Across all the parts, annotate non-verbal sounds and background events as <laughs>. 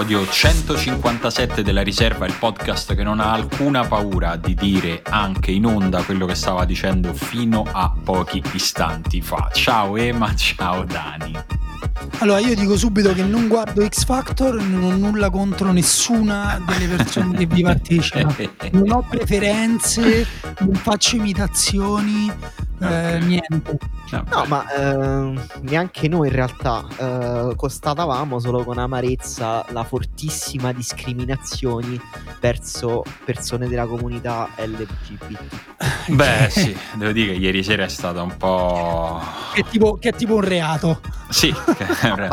episodio 157 della riserva, il podcast che non ha alcuna paura di dire anche in onda quello che stava dicendo fino a pochi istanti fa. Ciao Ema, ciao Dani. Allora, io dico subito che non guardo X Factor, non ho nulla contro nessuna delle persone che vi partecipano. Non ho preferenze, non faccio imitazioni, eh, niente. No, ma eh, neanche noi in realtà eh, constatavamo solo con amarezza la fortissima discriminazione verso persone della comunità LGBT. Beh, sì, devo dire che ieri sera è stata un po'. Che è tipo, che è tipo un reato. Sì, <laughs> ma,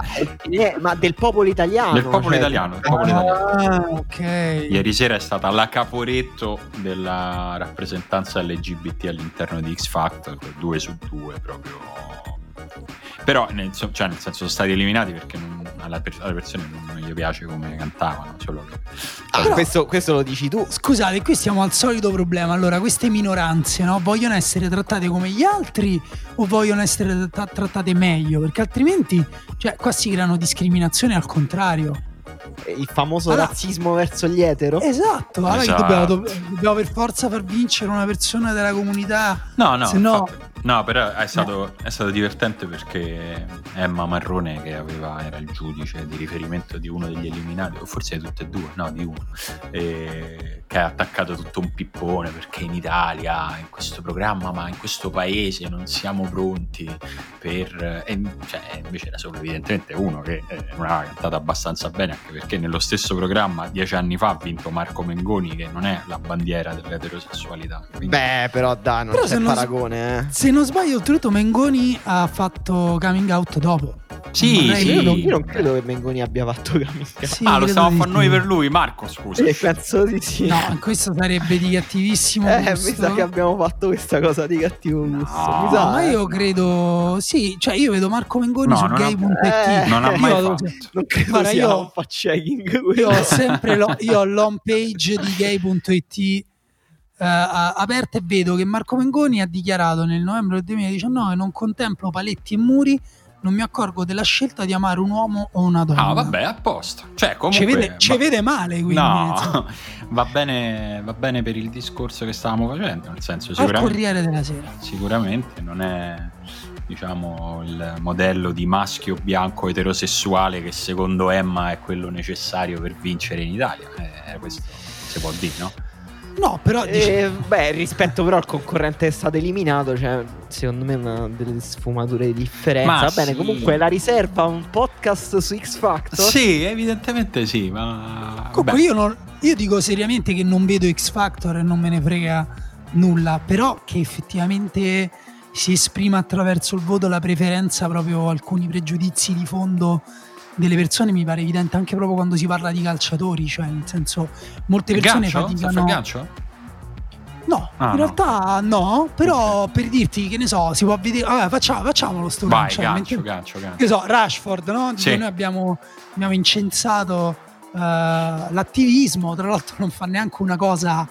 eh, ma, del popolo italiano. Del popolo cioè... italiano. Del popolo ah, italiano. ok. Ieri sera è stata la caporetto della rappresentanza LGBT all'interno di X Factor, due su due proprio però nel, cioè, nel senso sono stati eliminati perché non, alle, alle, persone non gli piace come cantavano solo che... ah, questo, questo, lo dici tu. Scusate qui siamo al solito problema. Allora queste minoranze no, vogliono essere trattate come gli altri o vogliono essere tra- trattate meglio? Perché altrimenti cioè, qua si creano discriminazioni al contrario il famoso allora, razzismo verso gli etero. Esatto, allora esatto. Dobbiamo, dobbiamo, per forza far vincere una persona della comunità. No, no, no, No, però è stato, è stato, divertente perché Emma Marrone, che aveva, era il giudice di riferimento di uno degli eliminati, o forse di tutte e due, no, di uno, che ha attaccato tutto un pippone perché in Italia, in questo programma, ma in questo paese non siamo pronti per... E, cioè, invece era solo evidentemente uno che eh, non aveva cantato abbastanza bene, anche perché nello stesso programma dieci anni fa ha vinto Marco Mengoni, che non è la bandiera dell'eterosessualità. Quindi... Beh, però dai, non però c'è paragone, eh. Se non sbaglio, oltretutto Mengoni ha fatto coming out dopo. Sì, sì. Io, non, io, non, credo che Mengoni abbia fatto coming out. Sì, ah, lo stiamo a fare noi per lui, Marco, scusa. Eh, penso di sì. No, questo sarebbe di cattivissimo <laughs> eh, gusto. mi sa che abbiamo fatto questa cosa di cattivo gusto. No, sa, ma io credo... Sì, cioè io vedo Marco Mengoni no, su gay.it. Eh, non ha <laughs> mai io, fatto. Non credo Guarda, sia io, un fact-checking. Io ho sempre lo, io ho l'home page di gay.it Uh, aperta e vedo che Marco Mengoni ha dichiarato nel novembre del 2019 non contemplo paletti e muri non mi accorgo della scelta di amare un uomo o una donna. Ah, vabbè, a posto. Cioè, comunque, ci vede, ci vede male, quindi. No, <laughs> va bene, va bene per il discorso che stavamo facendo, nel senso sicuramente... Al Corriere della Sera. Sicuramente non è diciamo il modello di maschio bianco eterosessuale che secondo Emma è quello necessario per vincere in Italia. Eh, questo si può dire, no? No, però. Eh, dice... beh, rispetto però al concorrente che è stato eliminato, cioè, secondo me una delle sfumature di differenza. Ma Va bene, sì. comunque la riserva un podcast su X Factor. Sì, evidentemente sì, ma. Comunque io, non, io dico seriamente che non vedo X Factor e non me ne frega nulla, però che effettivamente si esprima attraverso il voto la preferenza proprio alcuni pregiudizi di fondo delle persone mi pare evidente anche proprio quando si parla di calciatori, cioè nel senso molte persone gancio? faticano... Il gancio? No, ah, in no. realtà no, però okay. per dirti che ne so, si può vedere, vabbè, facciamo, facciamolo sto Vai, gancio, gancio, gancio, gancio. Che so, Rashford, no? Sì. Noi abbiamo, abbiamo incensato uh, l'attivismo, tra l'altro non fa neanche una cosa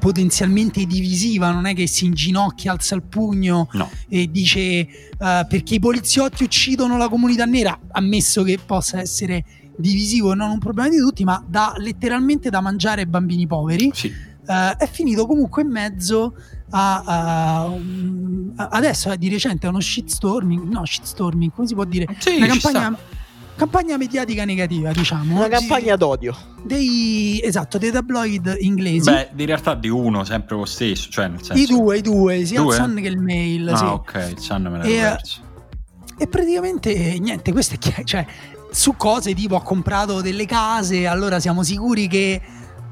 potenzialmente divisiva, non è che si inginocchia, alza il pugno no. e dice uh, perché i poliziotti uccidono la comunità nera, ammesso che possa essere divisivo e non un problema di tutti, ma dà letteralmente da mangiare ai bambini poveri. Sì. Uh, è finito comunque in mezzo a, uh, adesso di recente è uno shitstorming, no shitstorming, come si può dire? Sì, una campagna campagna mediatica negativa, diciamo. Una campagna d'odio. Dei, esatto, dei tabloid inglesi. Beh, in realtà di uno, sempre lo stesso. Cioè nel senso... I due, i due, sia due? il Sun che il Mail. Ah, sì. ok, il Sun me l'ero e, perso. E praticamente, niente, questo è chiaro. Cioè, su cose tipo ha comprato delle case, allora siamo sicuri che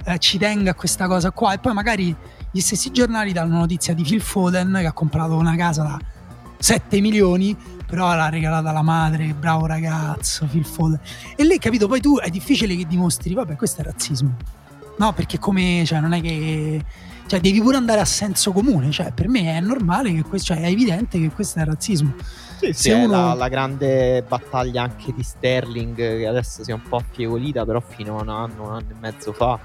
eh, ci tenga a questa cosa qua. E poi magari gli stessi giornali danno notizia di Phil Foden che ha comprato una casa da 7 milioni però l'ha regalata la madre, bravo ragazzo, Phil Foden. E lei, capito, poi tu è difficile che dimostri, vabbè, questo è razzismo. No, perché come, cioè, non è che... Cioè, devi pure andare a senso comune, cioè, per me è normale che questo, cioè, è evidente che questo è razzismo. Sì, sì, uno... la, la, grande battaglia anche di Sterling, che adesso si è un po' affievolita, però fino a un anno, un anno e mezzo fa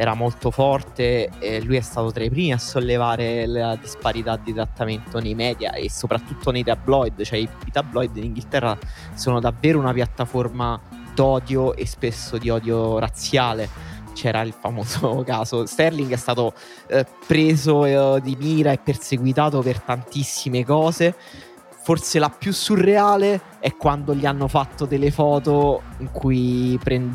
era molto forte e lui è stato tra i primi a sollevare la disparità di trattamento nei media e soprattutto nei tabloid, cioè i, i tabloid in Inghilterra sono davvero una piattaforma d'odio e spesso di odio razziale. C'era il famoso <laughs> caso. Sterling è stato eh, preso eh, di mira e perseguitato per tantissime cose. Forse la più surreale è quando gli hanno fatto delle foto in cui prend-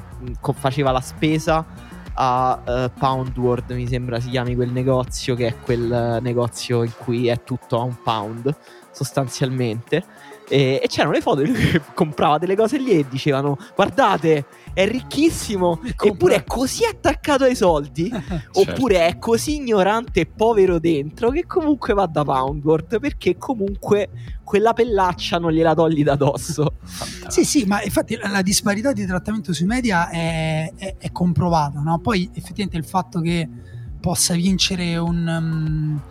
faceva la spesa a uh, Pound World, mi sembra si chiami quel negozio, che è quel negozio in cui è tutto a un pound sostanzialmente. E, e, c'erano le foto di lui che <laughs> comprava delle cose lì e dicevano guardate è ricchissimo eppure è così attaccato ai soldi <laughs> certo. oppure è così ignorante e povero dentro che comunque va da Poundworth perché comunque quella pellaccia non gliela togli da dosso sì sì ma infatti la, disparità di trattamento sui media è, è, è comprovata no? poi effettivamente il fatto che possa vincere un um,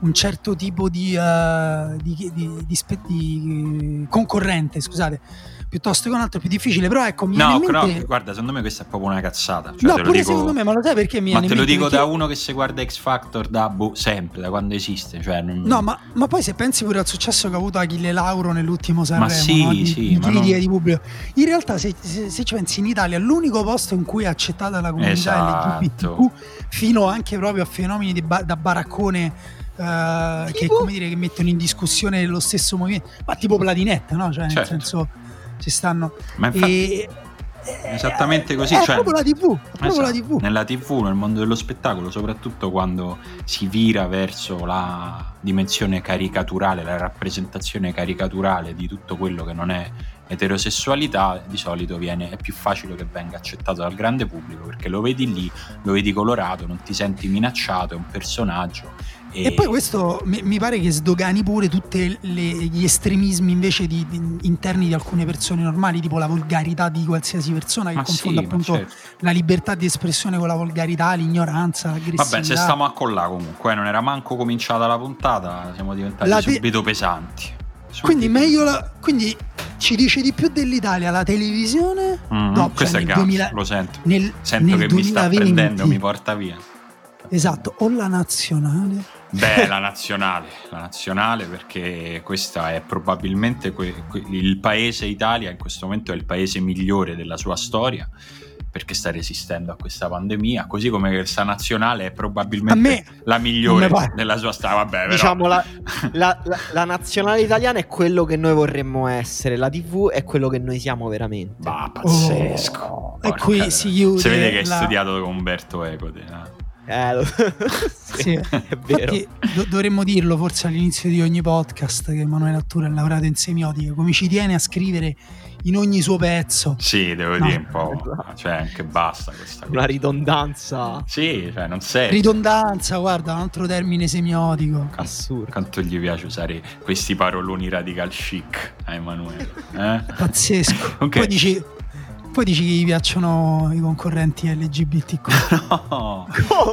un certo tipo di, uh, di, di, di, concorrente, scusate, piuttosto che un altro più difficile. Però ecco, mi no, mente... no, guarda, secondo me questa è proprio una cazzata. Cioè, no, pure dico... secondo me, ma lo sai perché mi Ma te lo dico perché... da uno che si guarda X Factor da boh, sempre, da quando esiste. Cioè, non... No, ma, ma, poi se pensi pure al successo che ha avuto Achille Lauro nell'ultimo Sanremo, ma sì, no? di, sì, di ma non... di pubblico. In realtà, se, se, se, ci pensi in Italia, l'unico posto in cui è accettata la comunità esatto. LGBTQ, fino anche proprio a fenomeni ba- da baraccone Uh, che, come dire, che mettono in discussione lo stesso movimento, ma tipo Platinette, no? Cioè, nel certo. senso, ci stanno. Ma infatti, e, esattamente così. È cioè, proprio la TV, proprio esatto, la TV. Nella TV, nel mondo dello spettacolo, soprattutto quando si vira verso la dimensione caricaturale, la rappresentazione caricaturale di tutto quello che non è eterosessualità di solito viene, è più facile che venga accettato dal grande pubblico perché lo vedi lì, lo vedi colorato, non ti senti minacciato, è un personaggio e, e poi questo mi, mi, pare che sdogani pure tutti gli estremismi invece di, di, interni di alcune persone normali, tipo la volgarità di qualsiasi persona che ma confonde sì, appunto certo. la libertà di espressione con la volgarità, l'ignoranza, l'aggressività. Vabbè, se stiamo a collà comunque, eh, non era manco cominciata la puntata, siamo diventati te- subito pesanti. Subito. Quindi meglio la, quindi ci dice di più dell'Italia la televisione? Mm, no, questo cioè è gas, 2000, lo sento. Nel, sento nel che 2020. mi sta prendendo, mi porta via. Esatto, o la nazionale Beh, la nazionale, la nazionale perché questa è probabilmente que- que- il paese Italia in questo momento è il paese migliore della sua storia perché sta resistendo a questa pandemia, così come questa nazionale è probabilmente la migliore della sua storia. Vabbè, però. Diciamo la, <laughs> la, la, la, nazionale italiana è quello che noi vorremmo essere, la TV è quello che noi siamo veramente. Ma pazzesco. Oh, e qui si chiude. Si vede che hai studiato con Umberto Eco. Te, no? Eh, lo... <laughs> sì, sì. è vero. Infatti, do- dovremmo dirlo forse all'inizio di ogni podcast che Emanuele Attura è laureato in semiotica, come ci tiene a scrivere in ogni suo pezzo. Sì, devo no. dire un po', cioè anche basta questa cosa. Una ridondanza. Sì, cioè non sei. Ridondanza, guarda, un altro termine semiotico. Assurdo. Quanto gli piace usare questi paroloni radical chic a Emanuele. Eh? Pazzesco. <laughs> okay. Poi dici poi dici che gli piacciono i concorrenti LGBTQ. <laughs> No,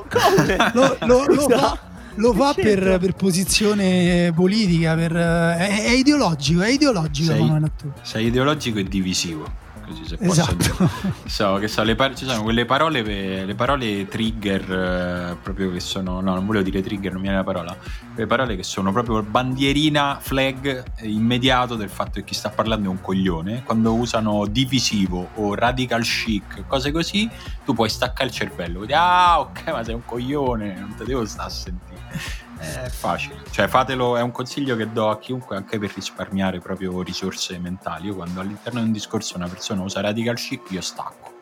come? <laughs> Lo, lo, lo fa, lo fa per, per, posizione politica, per, è, è, ideologico, è ideologico. Sei, sei ideologico e divisivo così se esatto. posso so, che so, le par- ci sono quelle parole le parole trigger eh, proprio che sono no non volevo dire trigger non mi viene la parola. Le parole che sono proprio bandierina flag immediato del fatto che chi sta parlando è un coglione. Quando usano divisivo o radical chic cose così tu puoi staccare il cervello. Quindi, ah ok ma sei un coglione non te devo stare a sentire è facile, cioè fatelo, è un consiglio che do a chiunque anche per risparmiare proprio risorse mentali. Io quando all'interno di un discorso una persona usa radical chic, io stacco.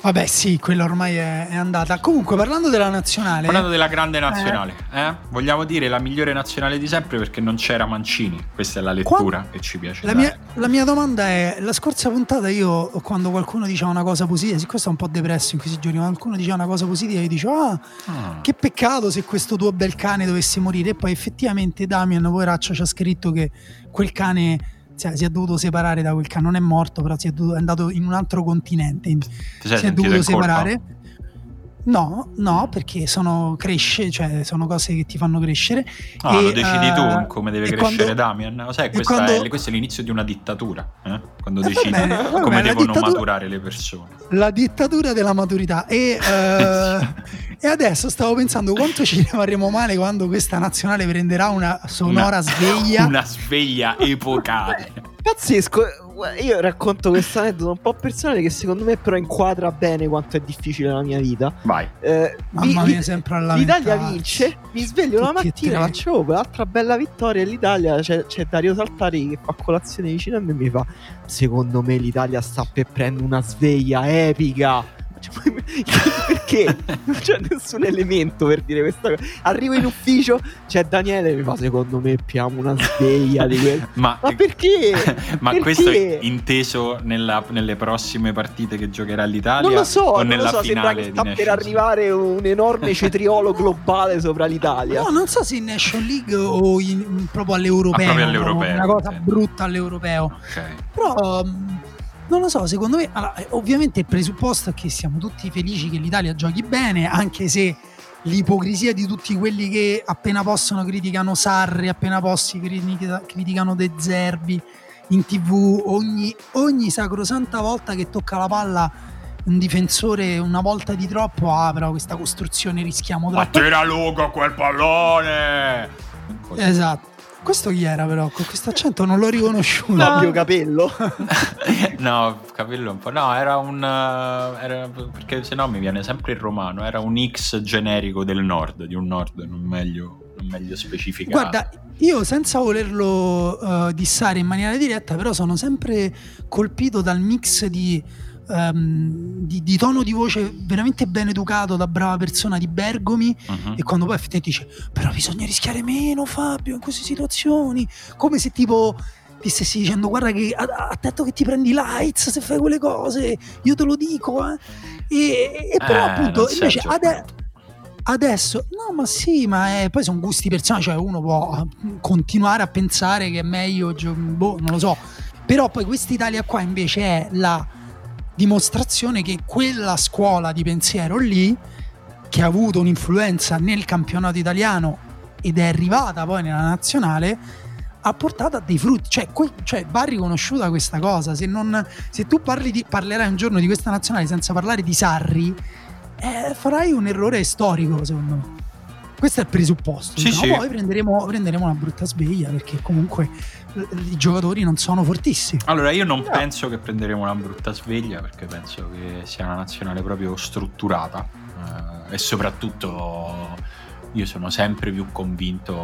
Vabbè, sì, quella ormai è, è, andata. Comunque, parlando della nazionale. Parlando della grande nazionale, eh. Eh? vogliamo dire la migliore nazionale di sempre perché non c'era Mancini. Questa è la lettura Qua... che ci piace. La mia, la mia, domanda è: la scorsa puntata, io quando qualcuno diceva una cosa positiva, questo è un po' depresso in questi giorni, qualcuno diceva una cosa positiva, io dicevo: Ah, ah. che peccato se questo tuo bel cane dovesse morire. E poi effettivamente Damian, poveraccio, ci ha scritto che quel cane cioè, si è dovuto separare da quel cane, non è morto, però si è, dovuto, è andato in un altro continente, si è dovuto separare. No, no, perché sono cresce, cioè sono cose che ti fanno crescere. Ah, e, lo decidi uh, tu eh, come deve crescere quando, Damian. Sai, quando, è, questo è l'inizio di una dittatura. Eh? Quando eh, decidi bene, come devono maturare le persone. La dittatura della maturità. E, uh, <laughs> e adesso stavo pensando quanto ci rimarremo male quando questa nazionale prenderà una sonora una, sveglia. <laughs> Una sveglia epocale. pazzesco. Io racconto questo aneddoto un po' personale che secondo me però inquadra bene quanto è difficile la mia vita. Vai. Eh, Mamma mia, sempre alla L'Italia vince, mi sveglio la mattina, faccio un'altra bella vittoria e l'Italia c'è, c'è Dario Saltari che fa colazione vicino a me e mi fa secondo me l'Italia sta per prendere una sveglia epica. <laughs> Perché non c'è nessun elemento per dire questa cosa. Arrivo in ufficio, c'è Daniele mi fa: Secondo me piamo una sveglia di quel... <laughs> ma, ma perché? <laughs> ma perché? questo è inteso nella, nelle prossime partite che giocherà l'Italia? Non lo so, o non nella lo so, finale sembra che sta per arrivare un enorme cetriolo globale sopra l'Italia. No, non so se in Nation League o in, proprio all'europeo. Ah, proprio all'europeo, Una cosa brutta all'europeo. Ok. Però mh, non lo so, secondo me, allora, eh, ovviamente il presupposto è che siamo tutti felici che l'Italia giochi bene, anche se l'ipocrisia di tutti quelli che appena possono criticano Sarri, appena possi critica- criticano De Zerbi in tv, ogni, ogni sacrosanta volta che tocca la palla un difensore una volta di troppo, ah però questa costruzione rischiamo Ma troppo. tira lungo quel pallone! Così. Esatto. Questo chi era però? Con questo accento non l'ho riconosciuto. <laughs> Fabio Capello. <laughs> no, capello un po'. No, era un. eh, era- perché se no mi viene sempre il romano. Era un X generico del nord, di un nord non meglio, non meglio specificato. Guarda, io senza volerlo eh, dissare in maniera diretta, però sono sempre colpito dal mix di, ehm, di- di tono di voce veramente ben educato da brava persona di Bergomi Mhm. e quando poi effettivamente dice però bisogna rischiare meno Fabio in queste situazioni, come se tipo ti stessi dicendo guarda che attento che ti prendi lights se fai quelle cose, io te lo dico eh. e, e però Eh, appunto invece Sergio ade- Quanto. Adesso, no, ma sì, ma è- poi sono gusti personali, cioè uno può eh, continuare a pensare che è meglio, boh, non lo so. Però poi quest'Italia qua invece è la dimostrazione che quella scuola di pensiero lì, che ha avuto un'influenza nel campionato italiano ed è arrivata poi nella nazionale, ha portato a dei frutti. Cioè, que- cioè, va riconosciuta questa cosa. Se, non, se tu parli di- parlerai un giorno di questa nazionale senza parlare di Sarri, eh, farai un errore storico, secondo me. Questo è il presupposto. Sì, diciamo. sì. Poi prenderemo, prenderemo una brutta sveglia perché comunque i giocatori non sono fortissimi. Allora, io non No. penso che prenderemo una brutta sveglia perché penso che sia una nazionale proprio strutturata eh, e soprattutto io sono sempre più convinto,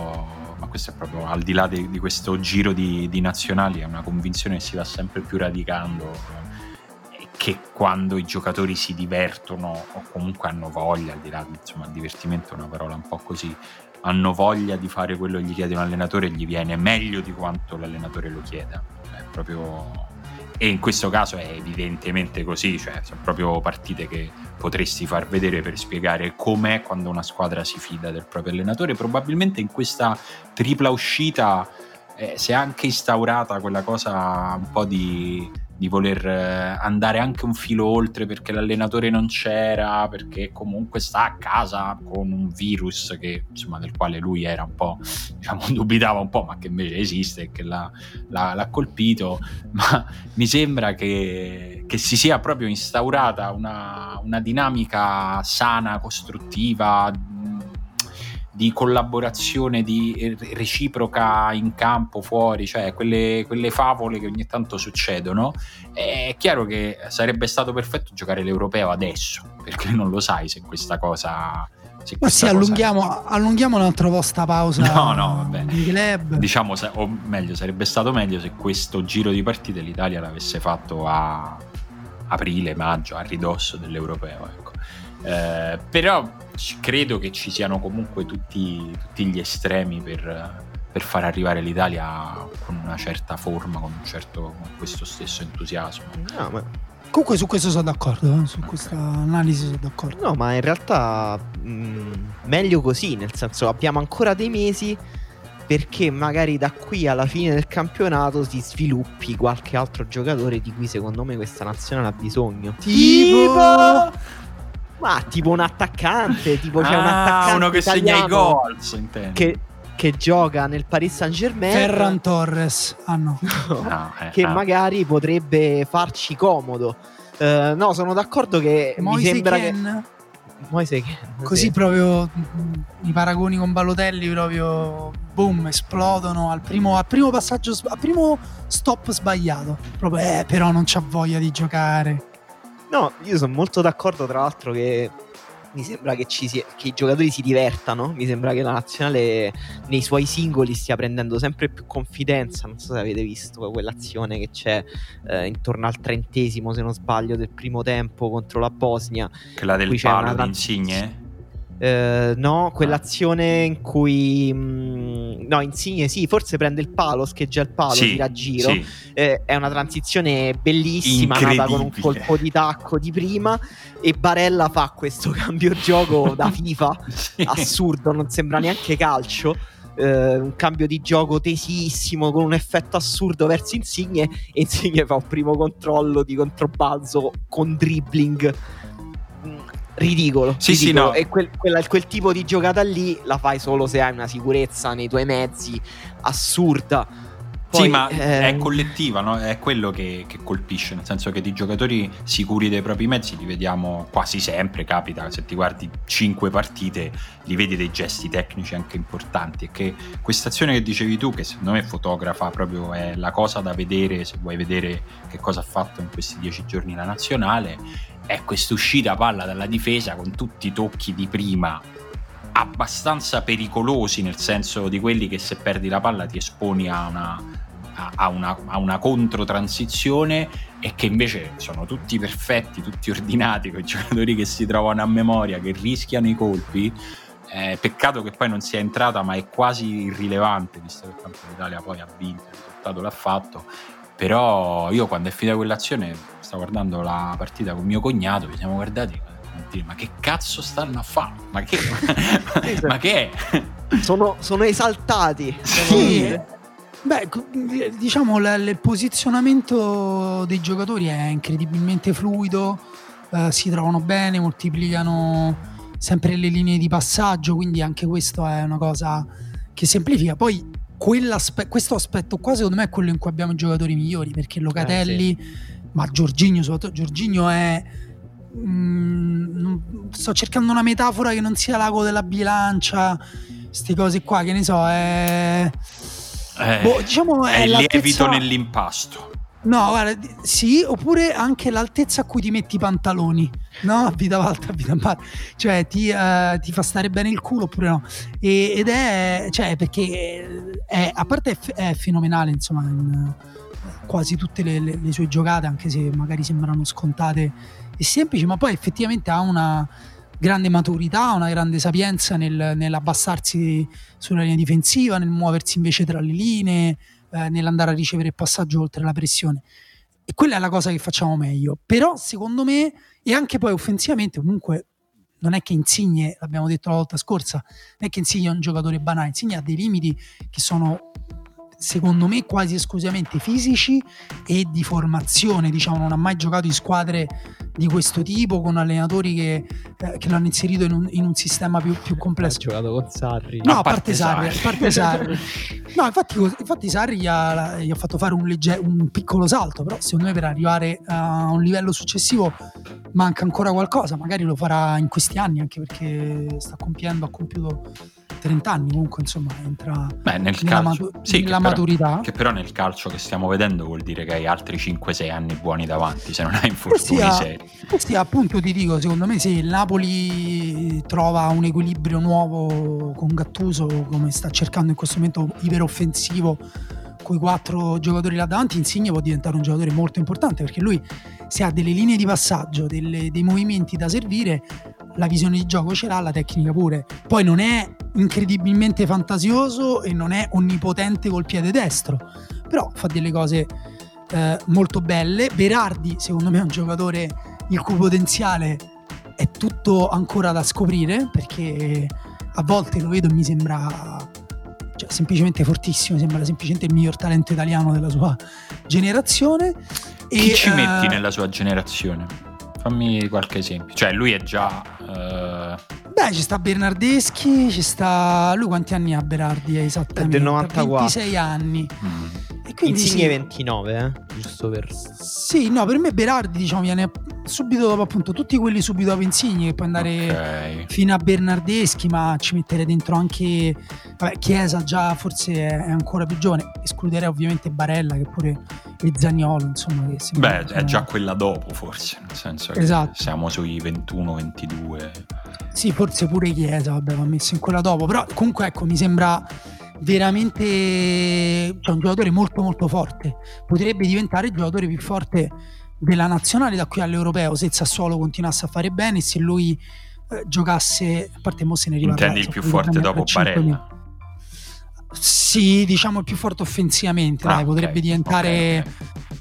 ma questo è proprio al di là di, di questo giro di, di nazionali, è una convinzione che si va sempre più radicando. eh, Che quando i giocatori si divertono o comunque hanno voglia, al di là, insomma, divertimento è una parola un po' così, hanno voglia di fare quello che gli chiede un allenatore, gli viene meglio di quanto l'allenatore lo chieda. È proprio... E in questo caso è evidentemente così, cioè sono proprio partite che potresti far vedere per spiegare com'è quando una squadra si fida del proprio allenatore. Probabilmente in questa tripla uscita eh, si è anche instaurata quella cosa un po' di, di voler eh, andare anche un filo oltre perché l'allenatore non c'era, perché comunque sta a casa con un virus che, insomma, del quale lui era un po', <laughs> diciamo, dubitava un po', ma che invece esiste e che l'ha, l'ha- l'ha colpito. <laughs> Ma mi sembra che, che si sia proprio instaurata una, una dinamica sana, costruttiva. Di collaborazione di reciproca in campo, fuori, cioè quelle, quelle favole che ogni tanto succedono. È chiaro che sarebbe stato perfetto giocare l'europeo adesso, perché non lo sai se questa cosa. Se Ma sì, questa cosa- allunghiamo, allunghiamo un altro po' sta pausa No, no, vabbè. di club. Diciamo, o meglio, sarebbe stato meglio se questo giro di partite l'Italia l'avesse fatto a aprile, maggio, a ridosso dell'europeo. Ecco. Eh, però credo che ci siano comunque tutti, tutti gli estremi per, per far arrivare l'Italia con una certa forma, con, un certo, con questo stesso entusiasmo. No, ma, Comunque su questo sono d'accordo, eh, su questa analisi sono d'accordo. no, ma in realtà mh, meglio così, nel senso abbiamo ancora dei mesi perché magari da qui alla fine del campionato si sviluppi qualche altro giocatore di cui secondo me questa nazionale ha bisogno. Tipo... Ma tipo un attaccante, tipo c'è un Ah, attaccante uno che segna i gol, che, che gioca nel Paris Saint Germain Ferran Torres. Ah no. No, <laughs> eh, che ah. magari potrebbe farci comodo. Eh, no, sono d'accordo che mi Moise sembra che Ken. Moise che Così proprio mm, i paragoni con Balotelli proprio boom, esplodono al primo, al primo passaggio, al primo stop sbagliato. Proprio, eh, però non c'ha voglia di giocare. No, io sono molto d'accordo tra l'altro che mi sembra che, ci sia, che i giocatori si divertano. Mi sembra che la nazionale nei suoi singoli stia prendendo sempre più confidenza. Non so se avete visto quell'azione che c'è eh, intorno al trentesimo, se non sbaglio, del primo tempo contro la Bosnia. Che la del palo di Insigne? Uh, no, quell'azione in cui mh, mm, no, Insigne sì, forse prende il palo, scheggia il palo, sì, tira a giro. Sì. Eh, è una transizione bellissima, nata con un colpo di tacco di prima. E Barella fa questo <laughs> cambio gioco da FIFA <laughs> sì. assurdo, non sembra neanche calcio. Uh, un cambio di gioco tesissimo con un effetto assurdo verso Insigne. E Insigne fa un primo controllo di controbalzo con dribbling ridicolo. Sì, ridicolo. sì, no. E quel, quella, quel, tipo di giocata lì la fai solo se hai una sicurezza nei tuoi mezzi assurda. Poi, sì, ma eh... è collettiva, no? è quello che, che, colpisce, nel senso che di giocatori sicuri dei propri mezzi li vediamo quasi sempre, capita, se ti guardi cinque partite li vedi dei gesti tecnici anche importanti e che questa azione che dicevi tu, che secondo me fotografa proprio è la cosa da vedere se vuoi vedere che cosa ha fatto in questi dieci giorni la nazionale, è questa uscita palla dalla difesa con tutti i tocchi di prima abbastanza pericolosi nel senso di quelli che se perdi la palla ti esponi a una, a una, a una controtransizione e che invece sono tutti perfetti, tutti ordinati, con i giocatori che si trovano a memoria, che rischiano i colpi. Eh, peccato che poi non sia entrata, ma è quasi irrilevante, visto che tanto l'Italia poi ha vinto, il risultato l'ha fatto. Però io quando è finita quell'azione, stavo guardando la partita con mio cognato, ci siamo guardati ma che cazzo stanno a fare? Ma che, <laughs> ma che è? Sono, sono esaltati. Sì. Beh, diciamo il posizionamento dei giocatori è incredibilmente fluido, eh, si trovano bene, moltiplicano sempre le linee di passaggio, quindi anche questo è una cosa che semplifica. Poi questo aspetto qua secondo me è quello in cui abbiamo i giocatori migliori perché Locatelli, eh, sì. ma Giorginio soprattutto, Giorginio è... Mm, sto cercando una metafora che non sia l'ago della bilancia, queste cose qua, che ne so, è... Eh, boh, diciamo è, è il lievito nell'impasto. No, guarda, sì, oppure anche l'altezza a cui ti metti i pantaloni, no? Vita alta, vita bassa. Cioè, ti, uh, ti, fa stare bene il culo oppure no? E, ed è, cioè, perché è, a parte è, è fenomenale, insomma, in uh, quasi tutte le, le, le, sue giocate, anche se magari sembrano scontate e semplici, ma poi effettivamente ha una grande maturità, una grande sapienza nel, nell'abbassarsi sulla linea difensiva, nel muoversi invece tra le linee eh, nell'andare a ricevere il passaggio oltre la pressione. E quella è la cosa che facciamo meglio. Però, secondo me, e anche poi offensivamente, comunque, non è che Insigne, l'abbiamo detto la volta scorsa, non è che Insigne è un giocatore banale, Insigne ha dei limiti che sono secondo me quasi esclusivamente fisici e di formazione, diciamo, non ha mai giocato in squadre di questo tipo con allenatori che, eh, che l'hanno inserito in un, in un sistema più, più, complesso. Ha giocato con Sarri. No, a parte Sarri, a parte Sarri. <laughs> no, infatti, infatti Sarri gli ha, gli ha fatto fare un, legge, un, piccolo salto, però secondo me per arrivare a un livello successivo manca ancora qualcosa, magari lo farà in questi anni anche perché sta compiendo, ha compiuto 30 anni comunque insomma entra Beh, nel nella, calcio, matu- sì, nella che maturità. però, che però nel calcio che stiamo vedendo vuol dire che hai altri 5-6 anni buoni davanti se non hai infortuni questi seri. questi appunto ti dico secondo me se il Napoli trova un equilibrio nuovo con Gattuso come sta cercando in questo momento iperoffensivo con i quattro giocatori là davanti, Insigne può diventare un giocatore molto importante perché lui se ha delle linee di passaggio, delle, dei movimenti da servire, la visione di gioco ce l'ha, la tecnica pure. Poi non è incredibilmente fantasioso e non è onnipotente col piede destro, però fa delle cose eh, molto belle. Berardi, secondo me, è un giocatore il cui potenziale è tutto ancora da scoprire perché a volte lo vedo e mi sembra cioè, semplicemente fortissimo, sembra semplicemente il miglior talento italiano della sua generazione. Chi e, ci uh, metti nella sua generazione? Fammi qualche esempio. Cioè, lui è già. Uh... Beh, ci sta Bernardeschi, ci sta. Lui quanti anni ha Berardi? Esattamente? È del 94. 26 anni. Mm. Quindi Insigne sì. 29, eh? giusto per... Sì, no, per me Berardi diciamo viene subito dopo appunto tutti quelli subito dopo Insigne che puoi andare okay. fino a Bernardeschi ma ci mettere dentro anche vabbè, Chiesa già forse è, ancora più giovane escluderei ovviamente Barella che pure è Zagnolo insomma che Beh è già quella dopo forse nel senso che esatto. siamo sui 21-22 sì forse pure Chiesa vabbè va messo in quella dopo però comunque ecco mi sembra veramente cioè, un giocatore molto molto forte. Potrebbe diventare il giocatore più forte della nazionale da qui all'europeo se il Sassuolo continuasse a fare bene se lui eh, giocasse a parte mo se ne riparla intendi il più forte dopo Barella? sì diciamo il più forte offensivamente ah, dai, potrebbe okay, diventare okay,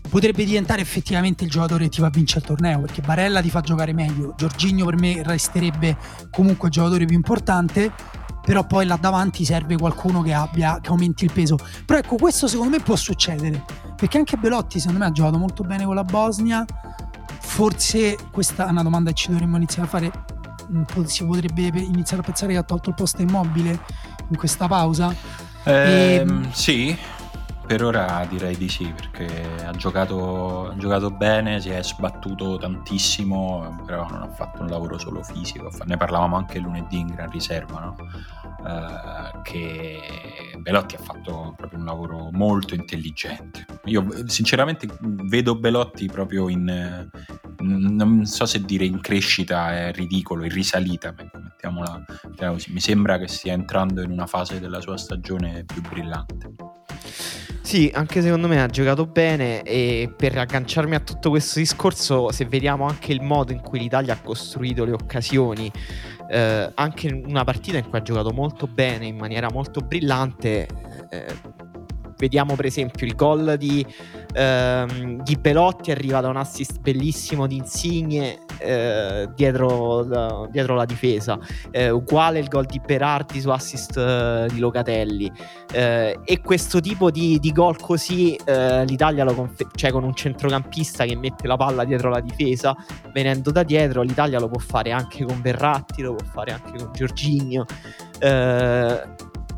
potrebbe diventare effettivamente il giocatore che ti fa vincere il torneo perché Barella ti fa giocare meglio Giorginio per me resterebbe comunque il giocatore più importante però poi là davanti serve qualcuno che abbia che aumenti il peso. Però ecco questo secondo me può succedere perché anche Belotti secondo me ha giocato molto bene con la Bosnia. Forse questa è una domanda che ci dovremmo iniziare a fare. Si potrebbe iniziare a pensare che ha tolto il posto immobile in questa pausa? Ehm, e... sì per ora direi di sì, perché ha giocato, ha giocato, bene, si è sbattuto tantissimo, però non ha fatto un lavoro solo fisico. Ne parlavamo anche lunedì in gran riserva, no? uh, che Belotti ha fatto proprio un lavoro molto intelligente. Io sinceramente vedo Belotti proprio in, non so se dire in crescita è ridicolo, in risalita, mettiamola così. Mi sembra che stia entrando in una fase della sua stagione più brillante. Sì, anche secondo me ha giocato bene e per agganciarmi a tutto questo discorso, se vediamo anche il modo in cui l'Italia ha costruito le occasioni, eh, anche una partita in cui ha giocato molto bene, in maniera molto brillante, eh, vediamo per esempio il gol di, ehm, di Belotti arriva da un assist bellissimo di Insigne eh, dietro, la, dietro, la difesa. Eh, uguale il gol di Berardi su assist eh, di Locatelli. Eh, e questo tipo di, di gol così eh, l'Italia lo confer- cioè con un centrocampista che mette la palla dietro la difesa venendo da dietro l'Italia lo può fare anche con Verratti lo può fare anche con Giorginio eh,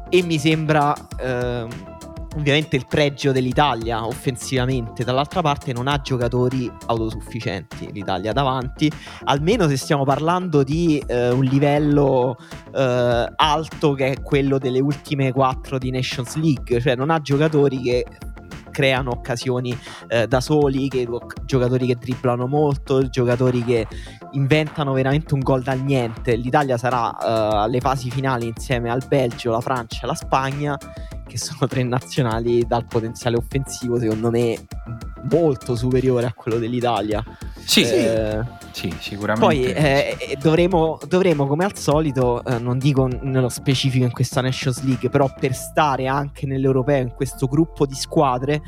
e mi sembra ehm, ovviamente il pregio dell'Italia offensivamente, dall'altra parte non ha giocatori autosufficienti l'Italia davanti, almeno se stiamo parlando di eh, un livello eh, alto che è quello delle ultime quattro di Nations League, cioè non ha giocatori che creano occasioni eh, da soli, che, giocatori che dribblano molto, giocatori che inventano veramente un gol dal niente. L'Italia sarà uh, alle fasi finali insieme al Belgio, la Francia e la Spagna che sono tre nazionali dal potenziale offensivo, secondo me, molto superiore a quello dell'Italia. Sì, eh, sì, sicuramente. Poi eh, eh, dovremo, dovremo, come al solito, eh, non dico nello specifico in questa Nations League, però per stare anche nell'Europeo, in questo gruppo di squadre,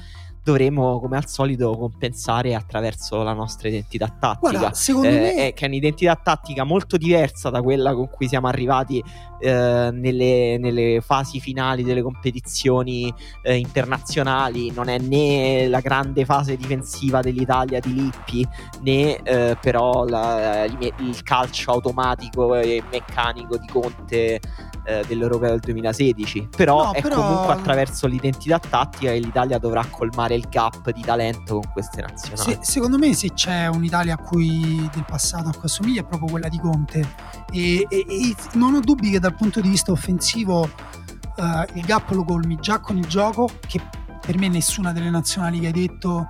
dovremo come al solito compensare attraverso la nostra identità tattica. Guarda, secondo eh, me... è, che è un'identità tattica molto diversa da quella con cui siamo arrivati eh, nelle, nelle, fasi finali delle competizioni eh, internazionali. Non è né la grande fase difensiva dell'Italia di Lippi né eh, però la, il calcio automatico e meccanico di Conte eh, dell'Europeo del 2016. Però no, è però... comunque attraverso l'identità tattica che l'Italia dovrà colmare il gap di talento con queste nazionali. Se, secondo me se c'è un'Italia a cui del passato a cui assomiglia è proprio quella di Conte e, e, e non ho dubbi che dal punto di vista offensivo uh, il gap lo colmi già con il gioco che per me nessuna delle nazionali che hai detto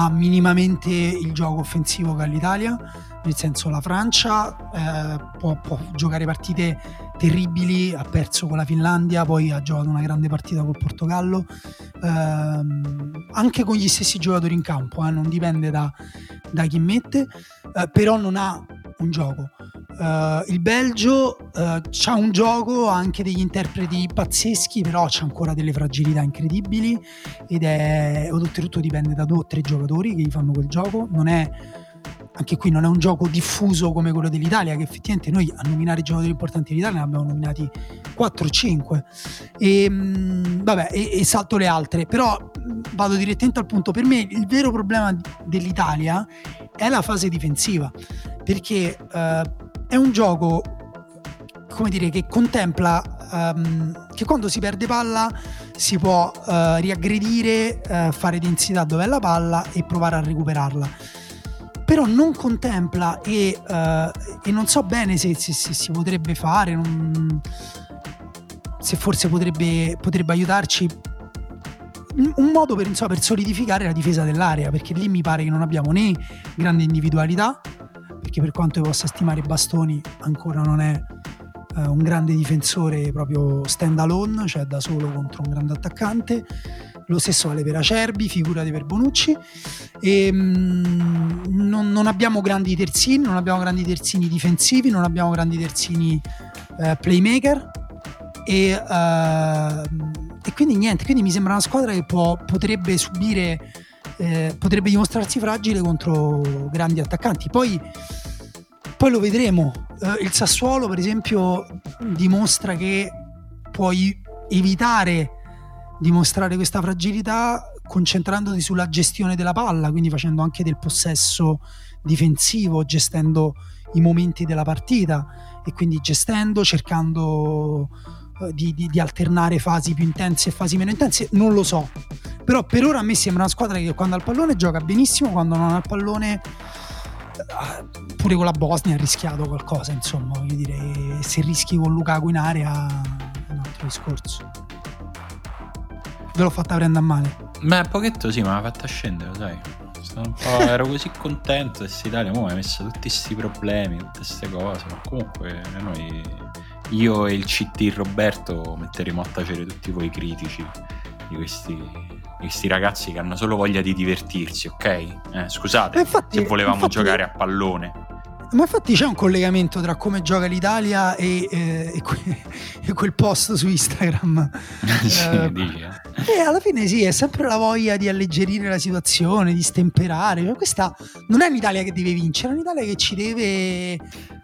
ha minimamente il gioco offensivo che ha l'Italia nel senso la Francia eh, può, può, giocare partite terribili, ha perso con la Finlandia, poi ha giocato una grande partita col Portogallo, ehm, anche con gli stessi giocatori in campo, eh, non dipende da, da chi mette, eh, però non ha un gioco. Uh, il Belgio uh, ha un gioco, ha anche degli interpreti pazzeschi, però c'è ancora delle fragilità incredibili ed è oltretutto dipende da due o tre giocatori che gli fanno quel gioco, non è anche qui non è un gioco diffuso come quello dell'Italia, che effettivamente noi a nominare i giocatori importanti dell'Italia ne abbiamo nominati 4 o 5. E, vabbè, e, e, salto le altre, però vado direttamente al punto. Per me il vero problema dell'Italia è la fase difensiva, perché eh, è un gioco come dire, che contempla um, che quando si perde palla si può uh, riaggredire, uh, fare densità dove è la palla e provare a recuperarla. Però non contempla e, uh, e non so bene se, se, se si potrebbe fare, non, se forse potrebbe, potrebbe aiutarci un modo per, insomma, per solidificare la difesa dell'area, perché lì mi pare che non abbiamo né grande individualità, perché per quanto io possa stimare Bastoni ancora non è eh, un grande difensore proprio stand alone, cioè da solo contro un grande attaccante. Lo stesso vale per Acerbi, figurati per Bonucci. E, mh, mm, non, non, abbiamo grandi terzini, non abbiamo grandi terzini difensivi, non abbiamo grandi terzini eh, playmaker. E, uh, e, quindi niente, quindi mi sembra una squadra che può, potrebbe subire, eh, potrebbe dimostrarsi fragile contro grandi attaccanti. Poi poi lo vedremo. Uh, il Sassuolo, per esempio, dimostra che puoi evitare di mostrare questa fragilità concentrandoti sulla gestione della palla, quindi facendo anche del possesso difensivo, gestendo i momenti della partita e quindi gestendo, cercando di, di, di, alternare fasi più intense e fasi meno intense, non lo so. Però per ora a me sembra una squadra che quando ha il pallone gioca benissimo, quando non ha il pallone pure con la Bosnia ha rischiato qualcosa, insomma, voglio dire, se rischi con Lukaku in area è un altro discorso. Ve l'ho fatta prendere a male. Beh, un pochetto sì, ma l'ha fatta scendere, sai. ero così contento di Italia, mi ha messo tutti questi problemi, tutte queste cose, ma comunque noi, io e il CT Roberto metteremo a tacere tutti voi critici di questi questi ragazzi che hanno solo voglia di divertirsi, ok? Eh, scusate infatti, se volevamo infatti, giocare a pallone. Ma infatti c'è un collegamento tra come gioca l'Italia e, eh, e, que- <laughs> e quel post su Instagram. <laughs> sì, dici, eh. E alla fine sì, è sempre la voglia di alleggerire la situazione, di stemperare. Cioè, questa non è un'Italia che deve vincere, è un'Italia che ci deve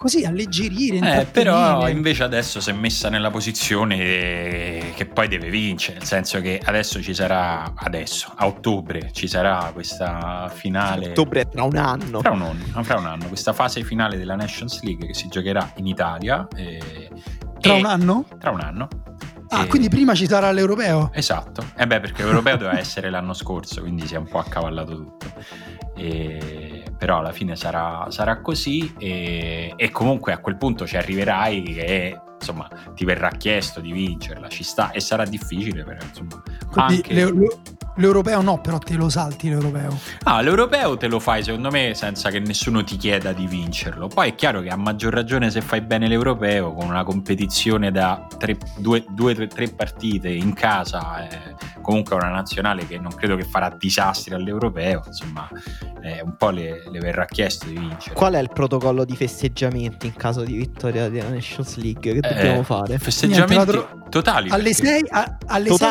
così alleggerire. Eh, però invece adesso si è messa nella posizione che poi deve vincere, nel senso che adesso ci sarà, adesso, a ottobre, ci sarà questa finale. Ottobre è tra un anno. Fra un anno, fra un anno questa fase finale della Nations League che si giocherà in Italia. Eh, tra un anno? Tra un anno. Ah, e... quindi prima ci sarà l'europeo? Esatto, eh beh, perché l'europeo doveva essere l'anno scorso, quindi si è un po' accavallato tutto. E... Però alla fine sarà, sarà così e... e comunque a quel punto ci arriverai che insomma ti verrà chiesto di vincerla, ci sta e sarà difficile però insomma quindi anche... le, L'europeo no, però te lo salti l'europeo. Ah, l'europeo te lo fai secondo me senza che nessuno ti chieda di vincerlo. Poi è chiaro che a maggior ragione se fai bene l'europeo con una competizione da tre, due, due, tre partite in casa, eh, comunque una nazionale che non credo che farà disastri all'europeo, insomma eh, un po' le, le, verrà chiesto di vincere. Qual è il protocollo di festeggiamenti in caso di vittoria della Nations League che eh, dobbiamo fare? Festeggiamenti Niente, totali. Alle 6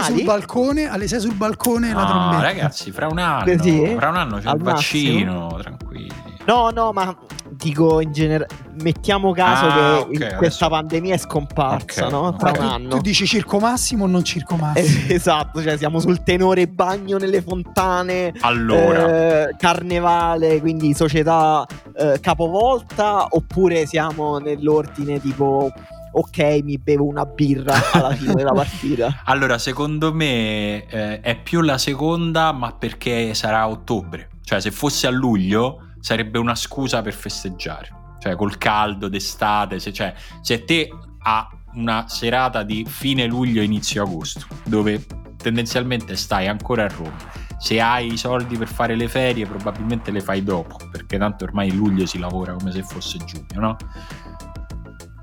sul balcone, alle 6 sul balcone no, la trombetta. ragazzi, fra un anno, sì? fra un anno c'è il vaccino, massimo. tranquilli. No, no, ma dico in generale, mettiamo caso ah, che okay, questa pandemia è scomparsa, okay, no? Tra okay. un anno. Tu, dici circo massimo o non circo massimo? Eh, <laughs> esatto, cioè siamo sul tenore bagno nelle fontane, allora. eh, carnevale, quindi società eh, capovolta, oppure siamo nell'ordine tipo ok, mi bevo una birra <laughs> alla fine della partita. Allora, secondo me eh, è più la seconda, ma perché sarà a ottobre. Cioè, se fosse a luglio sarebbe una scusa per festeggiare. Cioè, col caldo d'estate, se, cioè, se te ha una serata di fine luglio, inizio agosto, dove tendenzialmente stai ancora a Roma. Se hai i soldi per fare le ferie, probabilmente le fai dopo, perché tanto ormai luglio si lavora come se fosse giugno, no?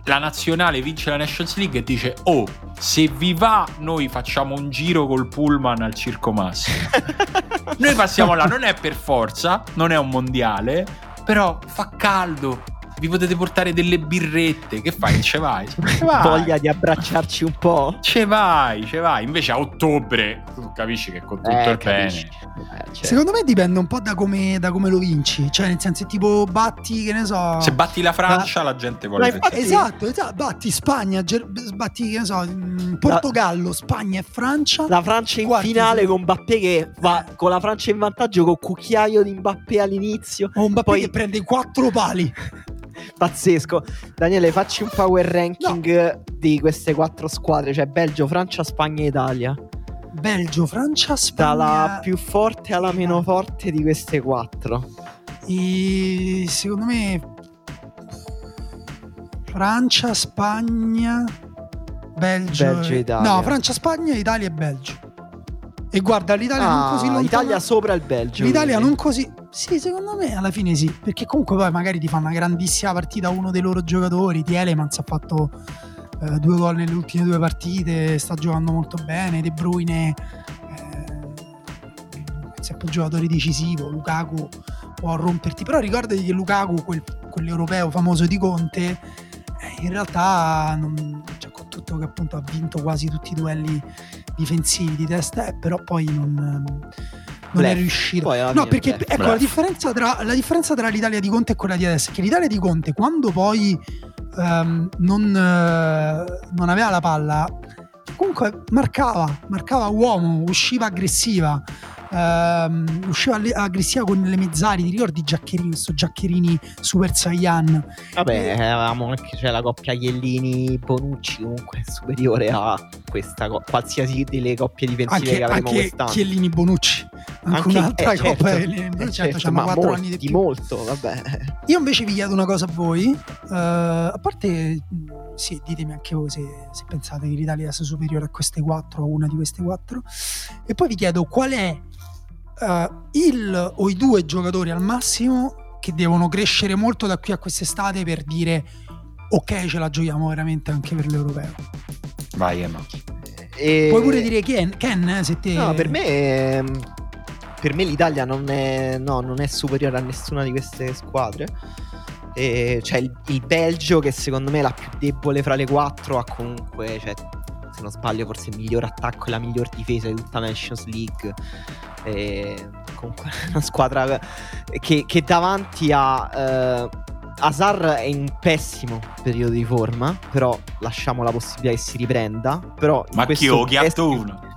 La nazionale vince la Nations League e dice oh se vi va noi facciamo un giro col pullman al Circo Massimo <laughs> noi passiamo là non è per forza non è un mondiale però fa caldo vi potete portare delle birrette. Che fai? Ce vai? <laughs> Ce vai. Voglia di abbracciarci un po'. Ce vai, ce vai. Invece a ottobre tu capisci che con tutto eh, il capisci. bene. Eh, certo. Secondo me dipende un po' da come, da come, lo vinci. Cioè, nel senso, tipo, batti, che ne so. Se batti la Francia, da... la gente vuole infatti... Esatto, esatto. Batti Spagna, ger... batti, che ne so, mm, Portogallo, la... Spagna e Francia. La Francia in Quarti, finale sì. con Mbappé che va con la Francia in vantaggio con cucchiaio di Mbappé all'inizio. O Mbappé poi... che prende quattro pali. Pazzesco. Daniele, facci un power ranking no. di queste quattro squadre, cioè Belgio, Francia, Spagna e Italia. Belgio, Francia, Spagna. Dalla più forte alla meno forte di queste quattro. E secondo me Francia, Spagna, Belgio, Belgio e Italia. No, Francia, Spagna, Italia e Belgio. E guarda, l'Italia ah, non così lontana. L'Italia sopra il Belgio. L'Italia quindi. non così. Sì, secondo me alla fine sì. Perché comunque poi magari ti fa una grandissima partita uno dei loro giocatori. Tielemans ha fatto eh, due gol nelle ultime due partite. Sta giocando molto bene. De Bruyne eh, è un giocatore decisivo. Lukaku può romperti. Però ricordati che Lukaku, quel, quell'europeo famoso di Conte, eh, in realtà non, cioè, con tutto che appunto ha vinto quasi tutti i duelli difensivi di testa, eh, però poi non, non è riuscito. No, perché blef. ecco la Blef. differenza, tra, la differenza tra l'Italia di Conte e quella di adesso è che l'Italia di Conte, quando poi ehm, non, eh, non aveva la palla, comunque marcava, marcava uomo, usciva aggressiva. Ehm, usciva alle- aggressiva con le mezzali, ti ricordi Giaccherini, questo Giaccherini Super Saiyan? Vabbè, avevamo anche cioè, la coppia Chiellini-Bonucci comunque superiore a questa co- qualsiasi delle coppie difensive Anche, che avremo anche quest'anno. Chiellini Bonucci, anche, Anche- un'altra eh, certo, coppa eh, certo, certo, ma 4 mol- anni di più. molto, vabbè. Io invece vi chiedo una cosa a voi, eh, a parte, sì, ditemi anche voi se, se pensate che l'Italia sia superiore a queste quattro, a una di queste quattro, e poi vi chiedo qual è eh, il o i due giocatori al massimo che devono crescere molto da qui a quest'estate per dire ok ce la giochiamo veramente anche per l'Europeo. Vai, Emma. E- Puoi pure dire Ken, Ken eh, se te... No, per me, ehm, per me l'Italia non è, no, non è superiore a nessuna di queste squadre. E c'è il, il Belgio che secondo me è la più debole fra le quattro, ha comunque, cioè, se non sbaglio, forse il miglior attacco e la miglior difesa di tutta la Nations League. E comunque <laughs> una squadra che, che davanti a... Eh, Hazard è in pessimo periodo di forma, però lasciamo la possibilità che si riprenda. Però in Ma chi questo o ghiatto test-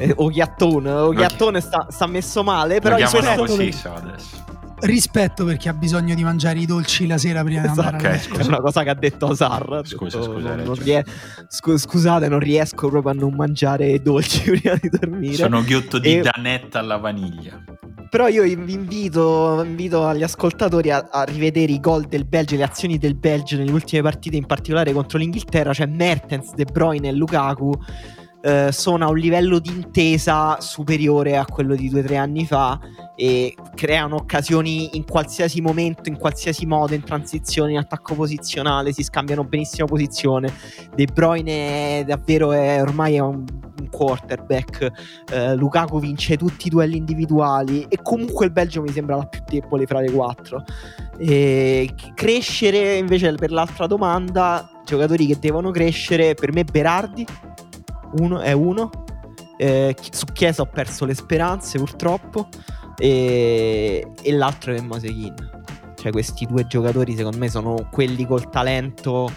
eh, Oghiattone, Oghiattone sta, sta messo male, però Lo i suoi chiamano suoi- così so, adesso. Rispetto perché ha bisogno di mangiare i dolci la sera prima di andare Ok, a letto. è una cosa che ha detto ha Scusa, detto, scusa, non- non ragione. rie- scu- scusate, non riesco proprio a non mangiare dolci <laughs> prima di dormire. Sono ghiotto di E- danetta alla vaniglia. Però io vi invito, invito agli ascoltatori a, a rivedere i gol del Belgio, le azioni del Belgio nelle ultime partite, in particolare contro l'Inghilterra. Cioè Mertens, De Bruyne e Lukaku eh, sono a un livello di intesa superiore a quello di due o tre anni fa e creano occasioni in qualsiasi momento, in qualsiasi modo, in transizione, in attacco posizionale, si scambiano benissimo posizione. De Bruyne è davvero è, ormai è un, un quarterback, eh, Lukaku vince tutti i duelli individuali e comunque il Belgio mi sembra la più debole fra le quattro. E crescere invece per l'altra domanda, giocatori che devono crescere, per me Berardi uno, è uno. Eh, su Chiesa ho perso le speranze purtroppo e, e l'altro è Mosekin. Cioè questi due giocatori secondo me sono quelli col talento